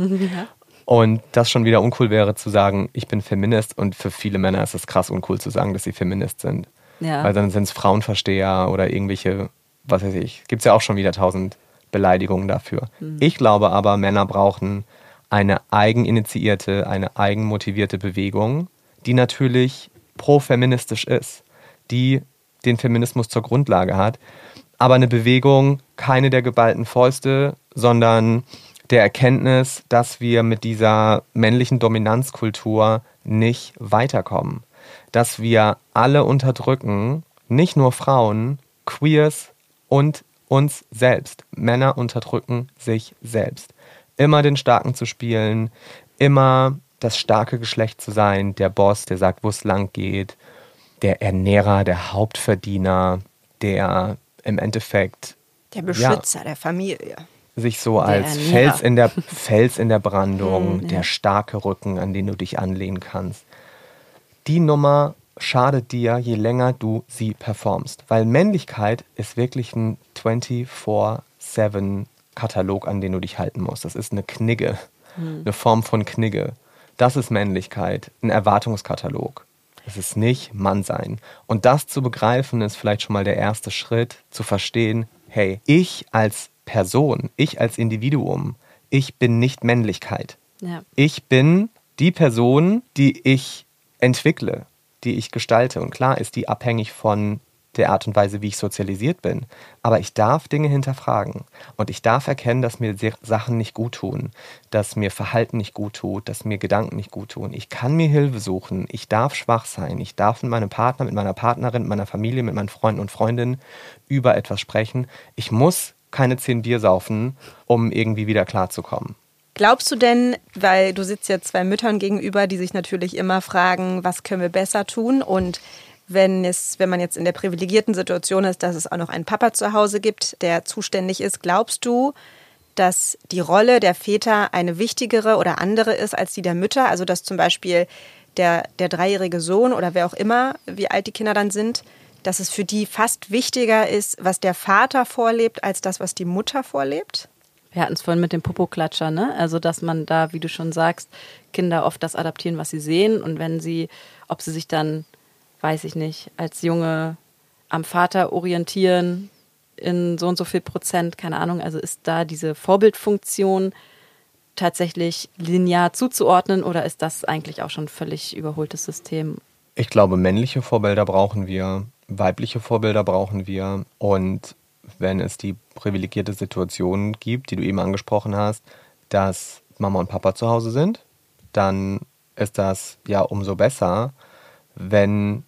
Und das schon wieder uncool wäre zu sagen, ich bin Feminist. Und für viele Männer ist es krass uncool zu sagen, dass sie Feminist sind. Ja. Weil dann sind es Frauenversteher oder irgendwelche, was weiß ich, gibt es ja auch schon wieder tausend Beleidigungen dafür. Ich glaube aber, Männer brauchen eine eigeninitiierte, eine eigenmotivierte Bewegung, die natürlich pro-feministisch ist, die den Feminismus zur Grundlage hat, aber eine Bewegung, keine der geballten Fäuste, sondern der Erkenntnis, dass wir mit dieser männlichen Dominanzkultur nicht weiterkommen. Dass wir alle unterdrücken, nicht nur Frauen, Queers und uns selbst. Männer unterdrücken sich selbst. Immer den Starken zu spielen, immer das starke Geschlecht zu sein, der Boss, der sagt, wo es lang geht, der Ernährer, der Hauptverdiener, der im Endeffekt Der Beschützer der Familie. sich so als. Fels in der, Fels in der Brandung, der ja. starke Rücken, an den du dich anlehnen kannst. Die Nummer schadet dir, je länger du sie performst. Weil Männlichkeit ist wirklich ein 24-7-Katalog, an den du dich halten musst. Das ist eine Knigge, Hm. eine Form von Knigge. Das ist Männlichkeit, ein Erwartungskatalog. Es ist nicht Mannsein. Und das zu begreifen, ist vielleicht schon mal der erste Schritt, zu verstehen, hey, ich als Person, ich als Individuum, ich bin nicht Männlichkeit. Ja. Ich bin die Person, die ich entwickle, die ich gestalte. Und klar ist die abhängig von der Art und Weise, wie ich sozialisiert bin. Aber ich darf Dinge hinterfragen. Und ich darf erkennen, dass mir Sachen nicht gut tun, dass mir Verhalten nicht gut tut, dass mir Gedanken nicht gut tun. Ich kann mir Hilfe suchen. Ich darf schwach sein. Ich darf mit meinem Partner, mit meiner Partnerin, mit meiner Familie, mit meinen Freunden und Freundinnen über etwas sprechen. Ich muss keine zehn Bier saufen, um irgendwie wieder klarzukommen. Glaubst du denn, weil du sitzt ja zwei Müttern gegenüber, die sich natürlich immer fragen, was können wir besser tun? Und wenn es, wenn man jetzt in der privilegierten Situation ist, dass es auch noch einen Papa zu Hause gibt, der zuständig ist, glaubst du, dass die Rolle der Väter eine wichtigere oder andere ist als die der Mütter. Also dass zum Beispiel der, der dreijährige Sohn oder wer auch immer, wie alt die Kinder dann sind, dass es für die fast wichtiger ist, was der Vater vorlebt, als das, was die Mutter vorlebt? Wir hatten es vorhin mit dem Popoklatscher, ne? Also, dass man da, wie du schon sagst, Kinder oft das adaptieren, was sie sehen. Und wenn sie, ob sie sich dann, weiß ich nicht, als Junge am Vater orientieren in so und so viel Prozent, keine Ahnung, also ist da diese Vorbildfunktion tatsächlich linear zuzuordnen oder ist das eigentlich auch schon ein völlig überholtes System? Ich glaube, männliche Vorbilder brauchen wir, weibliche Vorbilder brauchen wir und wenn es die privilegierte Situation gibt, die du eben angesprochen hast, dass Mama und Papa zu Hause sind, dann ist das ja umso besser, wenn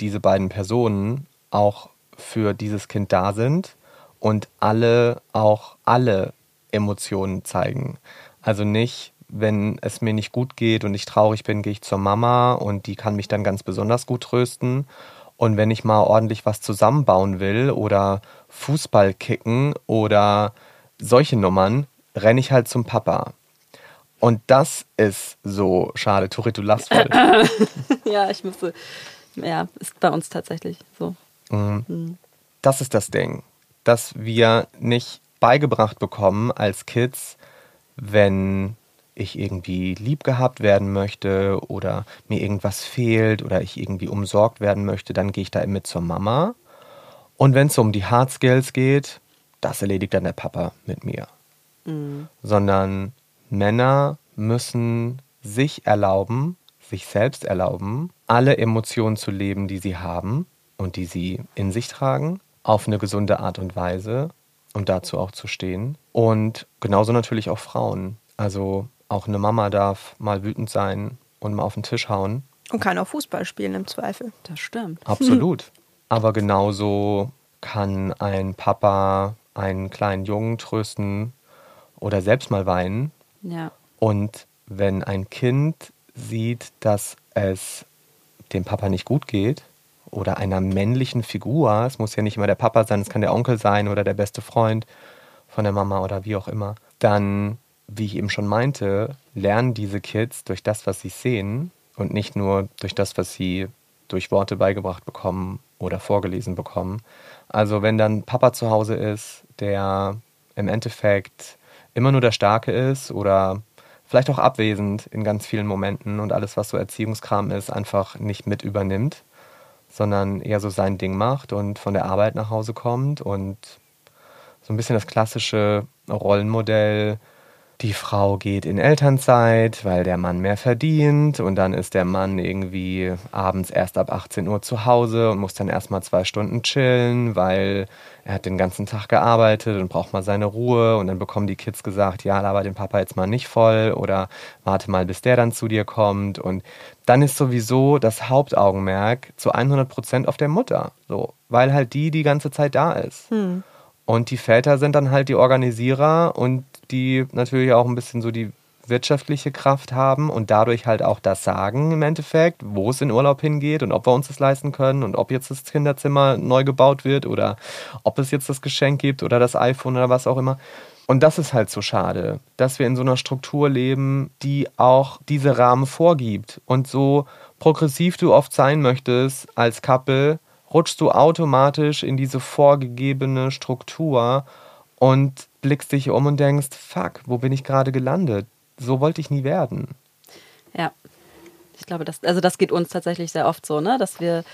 diese beiden Personen auch für dieses Kind da sind und alle auch alle Emotionen zeigen. Also nicht, wenn es mir nicht gut geht und ich traurig bin, gehe ich zur Mama und die kann mich dann ganz besonders gut trösten. Und wenn ich mal ordentlich was zusammenbauen will oder Fußball kicken oder solche Nummern, renne ich halt zum Papa. Und das ist so schade. Turit, du lachst voll. ja, ich musste. Ja, ist bei uns tatsächlich so. Mhm. Mhm. Das ist das Ding, dass wir nicht beigebracht bekommen als Kids, wenn ich irgendwie lieb gehabt werden möchte oder mir irgendwas fehlt oder ich irgendwie umsorgt werden möchte, dann gehe ich da mit zur Mama. Und wenn es um die Hard Skills geht, das erledigt dann der Papa mit mir. Mhm. Sondern Männer müssen sich erlauben, sich selbst erlauben, alle Emotionen zu leben, die sie haben und die sie in sich tragen, auf eine gesunde Art und Weise und dazu auch zu stehen. Und genauso natürlich auch Frauen. Also auch eine Mama darf mal wütend sein und mal auf den Tisch hauen. Und kann auch Fußball spielen im Zweifel. Das stimmt. Absolut. Aber genauso kann ein Papa einen kleinen Jungen trösten oder selbst mal weinen. Ja. Und wenn ein Kind sieht, dass es dem Papa nicht gut geht oder einer männlichen Figur, es muss ja nicht immer der Papa sein, es kann der Onkel sein oder der beste Freund von der Mama oder wie auch immer, dann, wie ich eben schon meinte, lernen diese Kids durch das, was sie sehen und nicht nur durch das, was sie durch Worte beigebracht bekommen oder vorgelesen bekommen. Also wenn dann Papa zu Hause ist, der im Endeffekt immer nur der Starke ist oder vielleicht auch abwesend in ganz vielen Momenten und alles, was so Erziehungskram ist, einfach nicht mit übernimmt, sondern eher so sein Ding macht und von der Arbeit nach Hause kommt und so ein bisschen das klassische Rollenmodell die Frau geht in Elternzeit, weil der Mann mehr verdient und dann ist der Mann irgendwie abends erst ab 18 Uhr zu Hause und muss dann erstmal zwei Stunden chillen, weil er hat den ganzen Tag gearbeitet und braucht mal seine Ruhe und dann bekommen die Kids gesagt, ja, laber den Papa jetzt mal nicht voll oder warte mal, bis der dann zu dir kommt und dann ist sowieso das Hauptaugenmerk zu 100 Prozent auf der Mutter, so, weil halt die die ganze Zeit da ist. Hm. Und die Väter sind dann halt die Organisierer und die natürlich auch ein bisschen so die wirtschaftliche Kraft haben und dadurch halt auch das sagen im Endeffekt, wo es in Urlaub hingeht und ob wir uns das leisten können und ob jetzt das Kinderzimmer neu gebaut wird oder ob es jetzt das Geschenk gibt oder das iPhone oder was auch immer. Und das ist halt so schade, dass wir in so einer Struktur leben, die auch diese Rahmen vorgibt. Und so progressiv du oft sein möchtest als Couple, rutschst du automatisch in diese vorgegebene Struktur und blickst dich um und denkst, fuck, wo bin ich gerade gelandet? So wollte ich nie werden. Ja. Ich glaube, das, also das geht uns tatsächlich sehr oft so, ne? dass wir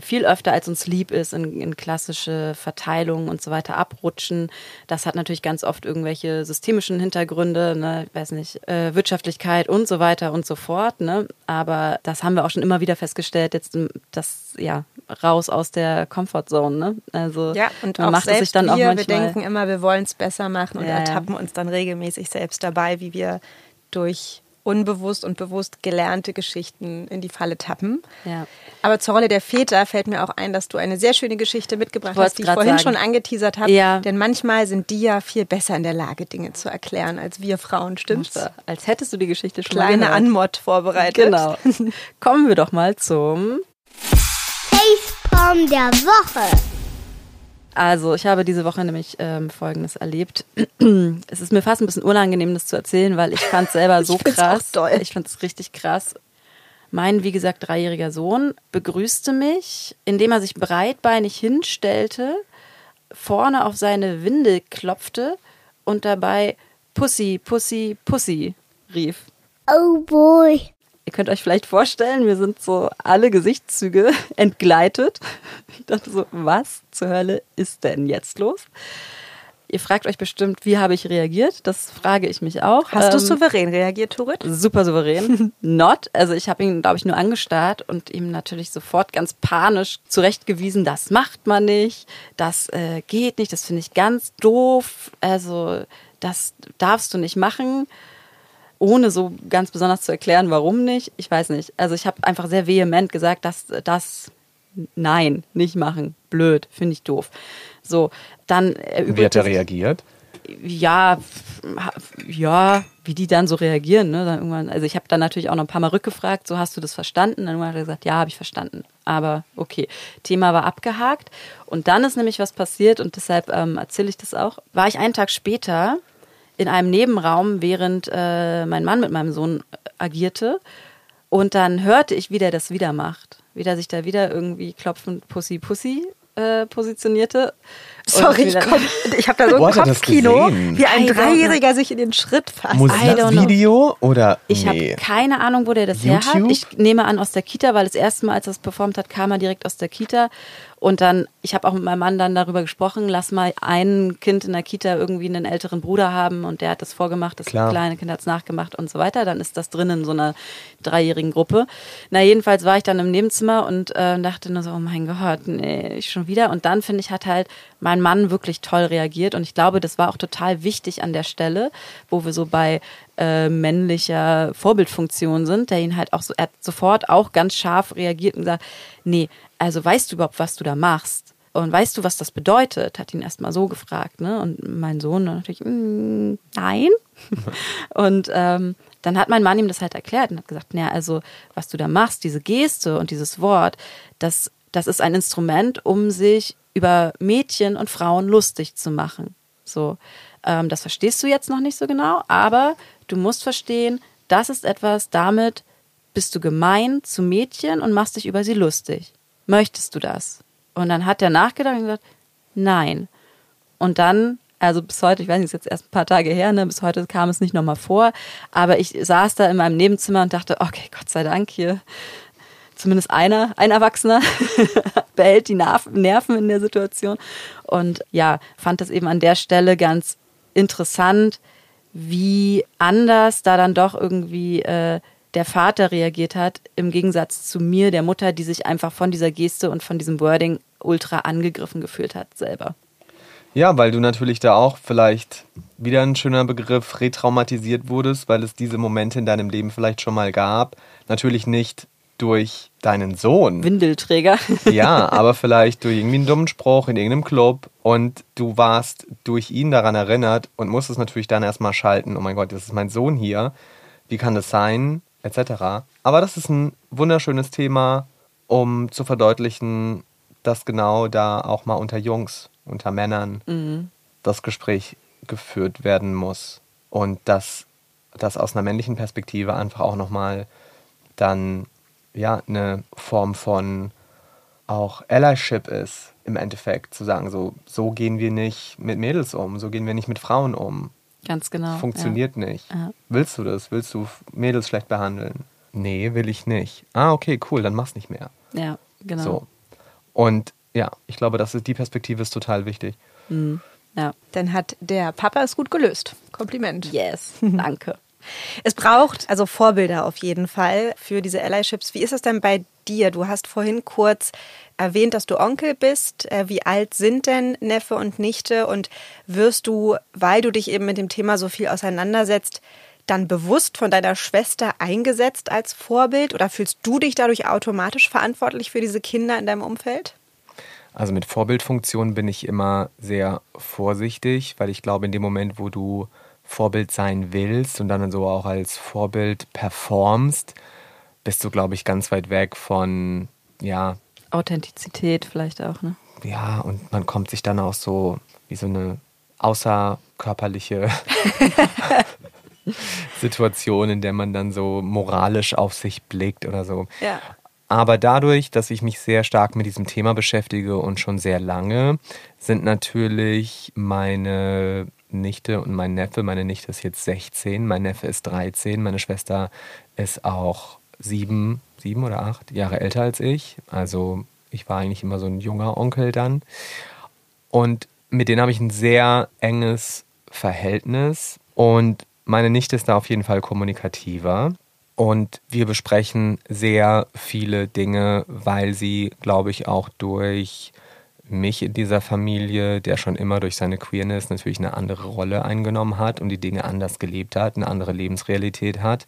viel öfter als uns lieb ist, in, in klassische Verteilungen und so weiter abrutschen. Das hat natürlich ganz oft irgendwelche systemischen Hintergründe, ne, ich weiß nicht, äh, Wirtschaftlichkeit und so weiter und so fort. Ne? Aber das haben wir auch schon immer wieder festgestellt, jetzt das ja raus aus der Comfortzone. Ne? Also ja, und man auch macht es sich dann wir, auch manchmal. Wir denken immer, wir wollen es besser machen und ja, ertappen uns dann regelmäßig selbst dabei, wie wir durch unbewusst und bewusst gelernte Geschichten in die Falle tappen. Ja. Aber zur Rolle der Väter fällt mir auch ein, dass du eine sehr schöne Geschichte mitgebracht hast, die ich vorhin sagen. schon angeteasert habe. Ja. Denn manchmal sind die ja viel besser in der Lage, Dinge zu erklären, als wir Frauen, stimmt's? Als hättest du die Geschichte schon Kleine mal Anmod vorbereitet. Genau. Kommen wir doch mal zum Facepalm der Woche. Also, ich habe diese Woche nämlich ähm, Folgendes erlebt. es ist mir fast ein bisschen unangenehm, das zu erzählen, weil ich fand es selber so find's krass. Ich fand es richtig krass. Mein, wie gesagt, dreijähriger Sohn begrüßte mich, indem er sich breitbeinig hinstellte, vorne auf seine Windel klopfte und dabei Pussy, Pussy, Pussy rief. Oh boy. Ihr könnt euch vielleicht vorstellen, mir sind so alle Gesichtszüge entgleitet. Ich dachte so, was zur Hölle ist denn jetzt los? Ihr fragt euch bestimmt, wie habe ich reagiert? Das frage ich mich auch. Hast du Ähm, souverän reagiert, Turit? super souverän. Not. Also ich habe ihn, glaube ich, nur angestarrt und ihm natürlich sofort ganz panisch zurechtgewiesen, das macht man nicht, das äh, geht nicht, das finde ich ganz doof. Also das darfst du nicht machen, ohne so ganz besonders zu erklären, warum nicht. Ich weiß nicht. Also ich habe einfach sehr vehement gesagt, dass das nein, nicht machen. Blöd, finde ich doof. So, dann Wie äh, hat er reagiert? ja, ja, wie die dann so reagieren. Ne? Dann irgendwann, also ich habe dann natürlich auch noch ein paar Mal rückgefragt, so hast du das verstanden? Dann hat er gesagt, ja, habe ich verstanden. Aber okay, Thema war abgehakt. Und dann ist nämlich was passiert und deshalb ähm, erzähle ich das auch. War ich einen Tag später in einem Nebenraum, während äh, mein Mann mit meinem Sohn agierte. Und dann hörte ich, wie der das wieder macht. Wie der sich da wieder irgendwie klopfend Pussy Pussy äh, positionierte. Sorry, ich, komm, ich habe da so ein hat das Kopfkino, wie ein I. Dreijähriger sich in den Schritt fasst. Muss I don't das know. Video oder Ich nee? habe keine Ahnung, wo der das her hat. YouTube? Ich nehme an aus der Kita, weil das erste Mal, als er es performt hat, kam er direkt aus der Kita. Und dann, ich habe auch mit meinem Mann dann darüber gesprochen, lass mal ein Kind in der Kita irgendwie einen älteren Bruder haben und der hat das vorgemacht, das Klar. kleine Kind hat es nachgemacht und so weiter. Dann ist das drin in so einer dreijährigen Gruppe. Na, jedenfalls war ich dann im Nebenzimmer und äh, dachte nur so, oh mein Gott, nee, ich schon wieder. Und dann, finde ich, hat halt mein Mann wirklich toll reagiert. Und ich glaube, das war auch total wichtig an der Stelle, wo wir so bei äh, männlicher Vorbildfunktion sind, der ihn halt auch so, er hat sofort auch ganz scharf reagiert und gesagt, nee, also weißt du überhaupt, was du da machst? Und weißt du, was das bedeutet? Hat ihn erstmal so gefragt, ne? Und mein Sohn natürlich, mm, nein. und ähm, dann hat mein Mann ihm das halt erklärt und hat gesagt, naja, also was du da machst, diese Geste und dieses Wort, das, das ist ein Instrument, um sich über Mädchen und Frauen lustig zu machen. So, ähm, das verstehst du jetzt noch nicht so genau, aber du musst verstehen, das ist etwas, damit bist du gemein zu Mädchen und machst dich über sie lustig. Möchtest du das? Und dann hat er nachgedacht und gesagt, nein. Und dann, also bis heute, ich weiß nicht, ist jetzt erst ein paar Tage her, ne, bis heute kam es nicht nochmal vor, aber ich saß da in meinem Nebenzimmer und dachte, okay, Gott sei Dank hier. Zumindest einer, ein Erwachsener, behält die Nerv- Nerven in der Situation. Und ja, fand das eben an der Stelle ganz interessant, wie anders da dann doch irgendwie äh, der Vater reagiert hat, im Gegensatz zu mir, der Mutter, die sich einfach von dieser Geste und von diesem Wording ultra angegriffen gefühlt hat selber. Ja, weil du natürlich da auch vielleicht wieder ein schöner Begriff retraumatisiert wurdest, weil es diese Momente in deinem Leben vielleicht schon mal gab. Natürlich nicht durch deinen Sohn. Windelträger. Ja, aber vielleicht durch irgendwie einen dummen Spruch in irgendeinem Club und du warst durch ihn daran erinnert und musstest natürlich dann erstmal schalten, oh mein Gott, das ist mein Sohn hier, wie kann das sein, etc. Aber das ist ein wunderschönes Thema, um zu verdeutlichen, dass genau da auch mal unter Jungs, unter Männern das Gespräch geführt werden muss. Und dass das aus einer männlichen Perspektive einfach auch nochmal dann ja eine Form von auch Allyship ist im Endeffekt zu sagen so so gehen wir nicht mit Mädels um so gehen wir nicht mit Frauen um Ganz genau. funktioniert nicht Ja. willst du das willst du Mädels schlecht behandeln nee will ich nicht ah okay cool dann mach's nicht mehr Ja, ja genau. so und ja ich glaube das ist die Perspektive ist total wichtig Ja. Dann hat der Papa es gut gelöst. Kompliment. Yes, danke. Es braucht also Vorbilder auf jeden Fall für diese Allyships. Wie ist es denn bei dir? Du hast vorhin kurz erwähnt, dass du Onkel bist. Äh, Wie alt sind denn Neffe und Nichte? Und wirst du, weil du dich eben mit dem Thema so viel auseinandersetzt, dann bewusst von deiner Schwester eingesetzt als Vorbild? Oder fühlst du dich dadurch automatisch verantwortlich für diese Kinder in deinem Umfeld? Also mit Vorbildfunktion bin ich immer sehr vorsichtig, weil ich glaube, in dem Moment, wo du Vorbild sein willst und dann so auch als Vorbild performst, bist du, glaube ich, ganz weit weg von, ja, Authentizität vielleicht auch, ne? ja, und man kommt sich dann auch so wie so eine außerkörperliche Situation, in der man dann so moralisch auf sich blickt oder so. Ja. Aber dadurch, dass ich mich sehr stark mit diesem Thema beschäftige und schon sehr lange, sind natürlich meine Nichte und mein Neffe, meine Nichte ist jetzt 16, mein Neffe ist 13, meine Schwester ist auch sieben, sieben oder acht Jahre älter als ich. Also ich war eigentlich immer so ein junger Onkel dann. Und mit denen habe ich ein sehr enges Verhältnis. Und meine Nichte ist da auf jeden Fall kommunikativer. Und wir besprechen sehr viele Dinge, weil sie, glaube ich, auch durch mich in dieser Familie, der schon immer durch seine Queerness natürlich eine andere Rolle eingenommen hat und die Dinge anders gelebt hat, eine andere Lebensrealität hat,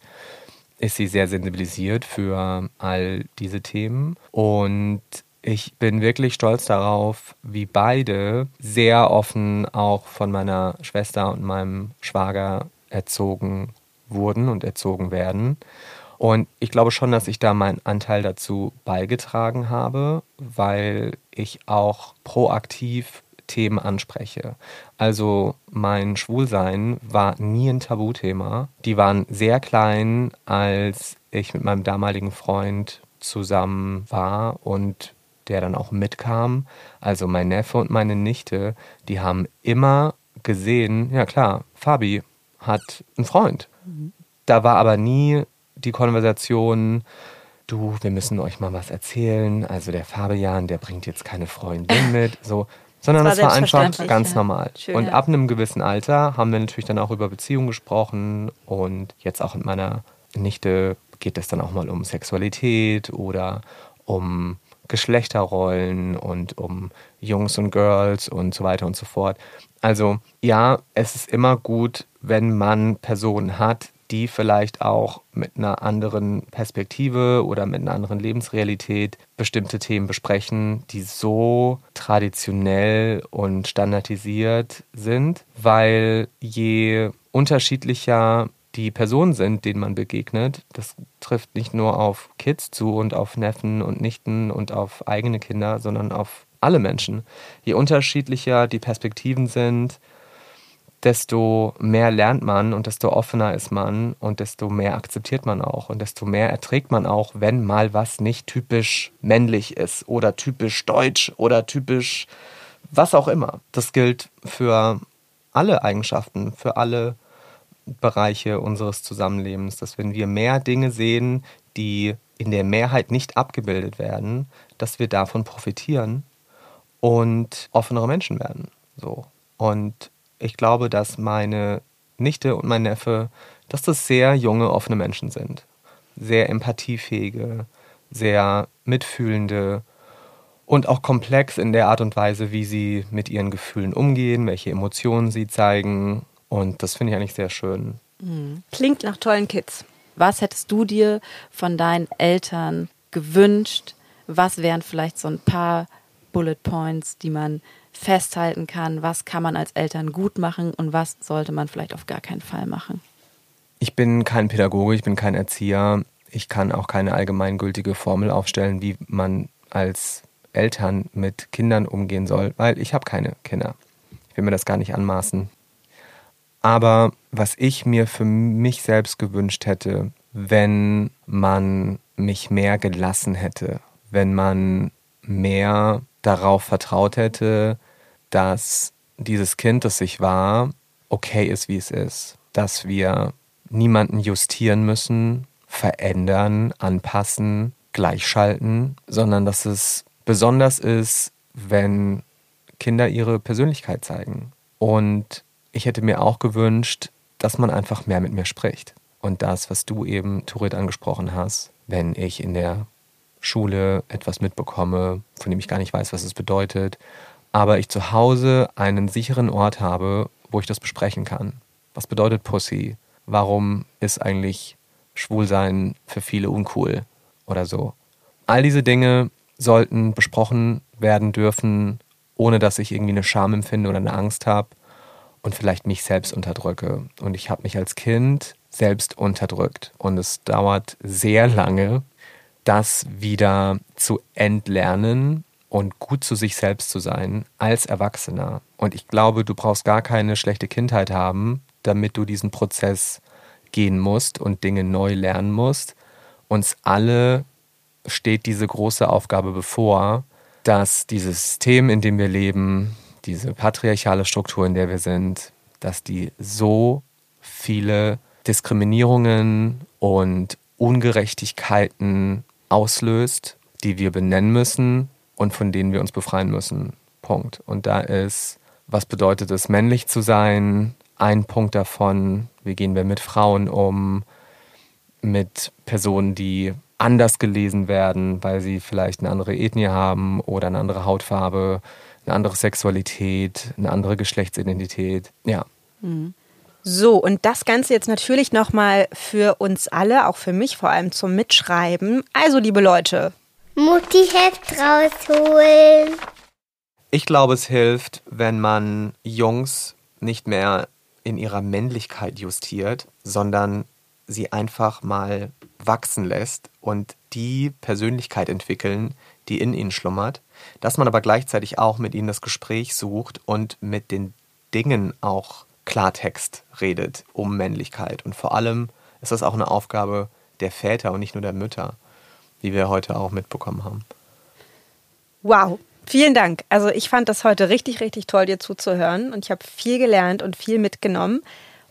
ist sie sehr sensibilisiert für all diese Themen. Und ich bin wirklich stolz darauf, wie beide sehr offen auch von meiner Schwester und meinem Schwager erzogen wurden und erzogen werden. Und ich glaube schon, dass ich da meinen Anteil dazu beigetragen habe, weil ich auch proaktiv Themen anspreche. Also mein Schwulsein war nie ein Tabuthema. Die waren sehr klein, als ich mit meinem damaligen Freund zusammen war und der dann auch mitkam. Also mein Neffe und meine Nichte, die haben immer gesehen, ja klar, Fabi hat einen Freund. Da war aber nie die Konversation, du, wir müssen euch mal was erzählen. Also der Fabian, der bringt jetzt keine Freundin mit, so. Sondern das war, war einfach ganz ja. normal. Schön, und ja. ab einem gewissen Alter haben wir natürlich dann auch über Beziehungen gesprochen und jetzt auch mit meiner Nichte geht es dann auch mal um Sexualität oder um Geschlechterrollen und um Jungs und Girls und so weiter und so fort. Also ja, es ist immer gut, wenn man Personen hat, die vielleicht auch mit einer anderen Perspektive oder mit einer anderen Lebensrealität bestimmte Themen besprechen, die so traditionell und standardisiert sind, weil je unterschiedlicher die Personen sind, denen man begegnet, das trifft nicht nur auf Kids zu und auf Neffen und Nichten und auf eigene Kinder, sondern auf alle Menschen. Je unterschiedlicher die Perspektiven sind, desto mehr lernt man und desto offener ist man und desto mehr akzeptiert man auch und desto mehr erträgt man auch, wenn mal was nicht typisch männlich ist oder typisch deutsch oder typisch was auch immer. Das gilt für alle Eigenschaften, für alle Bereiche unseres Zusammenlebens, dass wenn wir mehr Dinge sehen, die in der Mehrheit nicht abgebildet werden, dass wir davon profitieren und offenere Menschen werden. So. Und ich glaube, dass meine Nichte und mein Neffe, dass das sehr junge, offene Menschen sind. Sehr empathiefähige, sehr mitfühlende und auch komplex in der Art und Weise, wie sie mit ihren Gefühlen umgehen, welche Emotionen sie zeigen. Und das finde ich eigentlich sehr schön. Mhm. Klingt nach tollen Kids. Was hättest du dir von deinen Eltern gewünscht? Was wären vielleicht so ein paar Bullet Points, die man festhalten kann, was kann man als Eltern gut machen und was sollte man vielleicht auf gar keinen Fall machen? Ich bin kein Pädagoge, ich bin kein Erzieher. Ich kann auch keine allgemeingültige Formel aufstellen, wie man als Eltern mit Kindern umgehen soll, weil ich habe keine Kinder. Ich will mir das gar nicht anmaßen. Aber was ich mir für mich selbst gewünscht hätte, wenn man mich mehr gelassen hätte, wenn man mehr darauf vertraut hätte, dass dieses Kind, das ich war, okay ist, wie es ist. Dass wir niemanden justieren müssen, verändern, anpassen, gleichschalten, sondern dass es besonders ist, wenn Kinder ihre Persönlichkeit zeigen. Und ich hätte mir auch gewünscht, dass man einfach mehr mit mir spricht. Und das, was du eben, Turit, angesprochen hast, wenn ich in der Schule etwas mitbekomme, von dem ich gar nicht weiß, was es bedeutet, aber ich zu Hause einen sicheren Ort habe, wo ich das besprechen kann. Was bedeutet Pussy? Warum ist eigentlich Schwulsein für viele uncool oder so? All diese Dinge sollten besprochen werden dürfen, ohne dass ich irgendwie eine Scham empfinde oder eine Angst habe und vielleicht mich selbst unterdrücke. Und ich habe mich als Kind selbst unterdrückt. Und es dauert sehr lange, das wieder zu entlernen und gut zu sich selbst zu sein als Erwachsener. Und ich glaube, du brauchst gar keine schlechte Kindheit haben, damit du diesen Prozess gehen musst und Dinge neu lernen musst. Uns alle steht diese große Aufgabe bevor, dass dieses System, in dem wir leben, diese patriarchale Struktur, in der wir sind, dass die so viele Diskriminierungen und Ungerechtigkeiten auslöst, die wir benennen müssen und von denen wir uns befreien müssen. Punkt. Und da ist, was bedeutet es, männlich zu sein? Ein Punkt davon, wie gehen wir mit Frauen um, mit Personen, die anders gelesen werden, weil sie vielleicht eine andere Ethnie haben oder eine andere Hautfarbe, eine andere Sexualität, eine andere Geschlechtsidentität. Ja. Mhm. So, und das Ganze jetzt natürlich nochmal für uns alle, auch für mich vor allem zum Mitschreiben. Also, liebe Leute. Mutti-Heft rausholen. Ich glaube, es hilft, wenn man Jungs nicht mehr in ihrer Männlichkeit justiert, sondern sie einfach mal wachsen lässt und die Persönlichkeit entwickeln, die in ihnen schlummert, dass man aber gleichzeitig auch mit ihnen das Gespräch sucht und mit den Dingen auch Klartext redet um Männlichkeit. Und vor allem ist das auch eine Aufgabe der Väter und nicht nur der Mütter, wie wir heute auch mitbekommen haben. Wow, vielen Dank. Also ich fand das heute richtig, richtig toll, dir zuzuhören und ich habe viel gelernt und viel mitgenommen.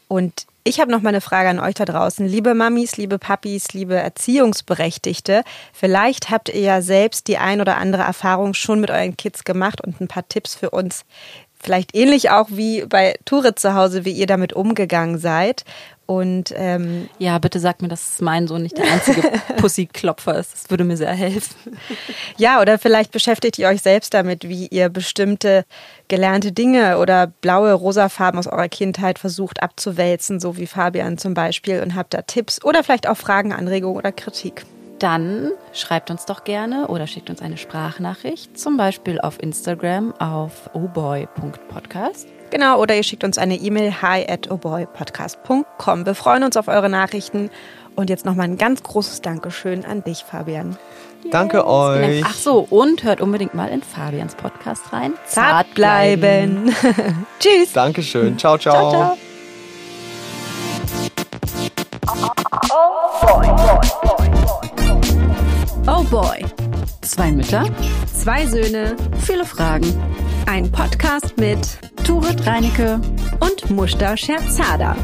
Und ich habe noch mal eine Frage an euch da draußen. Liebe Mamis, liebe Papis, liebe Erziehungsberechtigte, vielleicht habt ihr ja selbst die ein oder andere Erfahrung schon mit euren Kids gemacht und ein paar Tipps für uns, vielleicht ähnlich auch wie bei Ture zu Hause, wie ihr damit umgegangen seid. Und ähm, ja, bitte sag mir, dass mein Sohn nicht der einzige Pussyklopfer ist. Das würde mir sehr helfen. Ja, oder vielleicht beschäftigt ihr euch selbst damit, wie ihr bestimmte gelernte Dinge oder blaue, rosa Farben aus eurer Kindheit versucht abzuwälzen, so wie Fabian zum Beispiel, und habt da Tipps oder vielleicht auch Fragen, Anregungen oder Kritik dann schreibt uns doch gerne oder schickt uns eine Sprachnachricht, zum Beispiel auf Instagram auf ohboy.podcast. Genau, oder ihr schickt uns eine E-Mail hi at ohboypodcast.com. Wir freuen uns auf eure Nachrichten. Und jetzt nochmal ein ganz großes Dankeschön an dich, Fabian. Yes. Danke euch. Ach so, und hört unbedingt mal in Fabians Podcast rein. Zart bleiben. Tschüss. Dankeschön. Ciao, ciao. ciao, ciao. Oh boy, boy, boy. Oh Boy. Zwei Mütter, zwei Söhne, viele Fragen. Ein Podcast mit Turit Reinecke und Mushta Scherzada.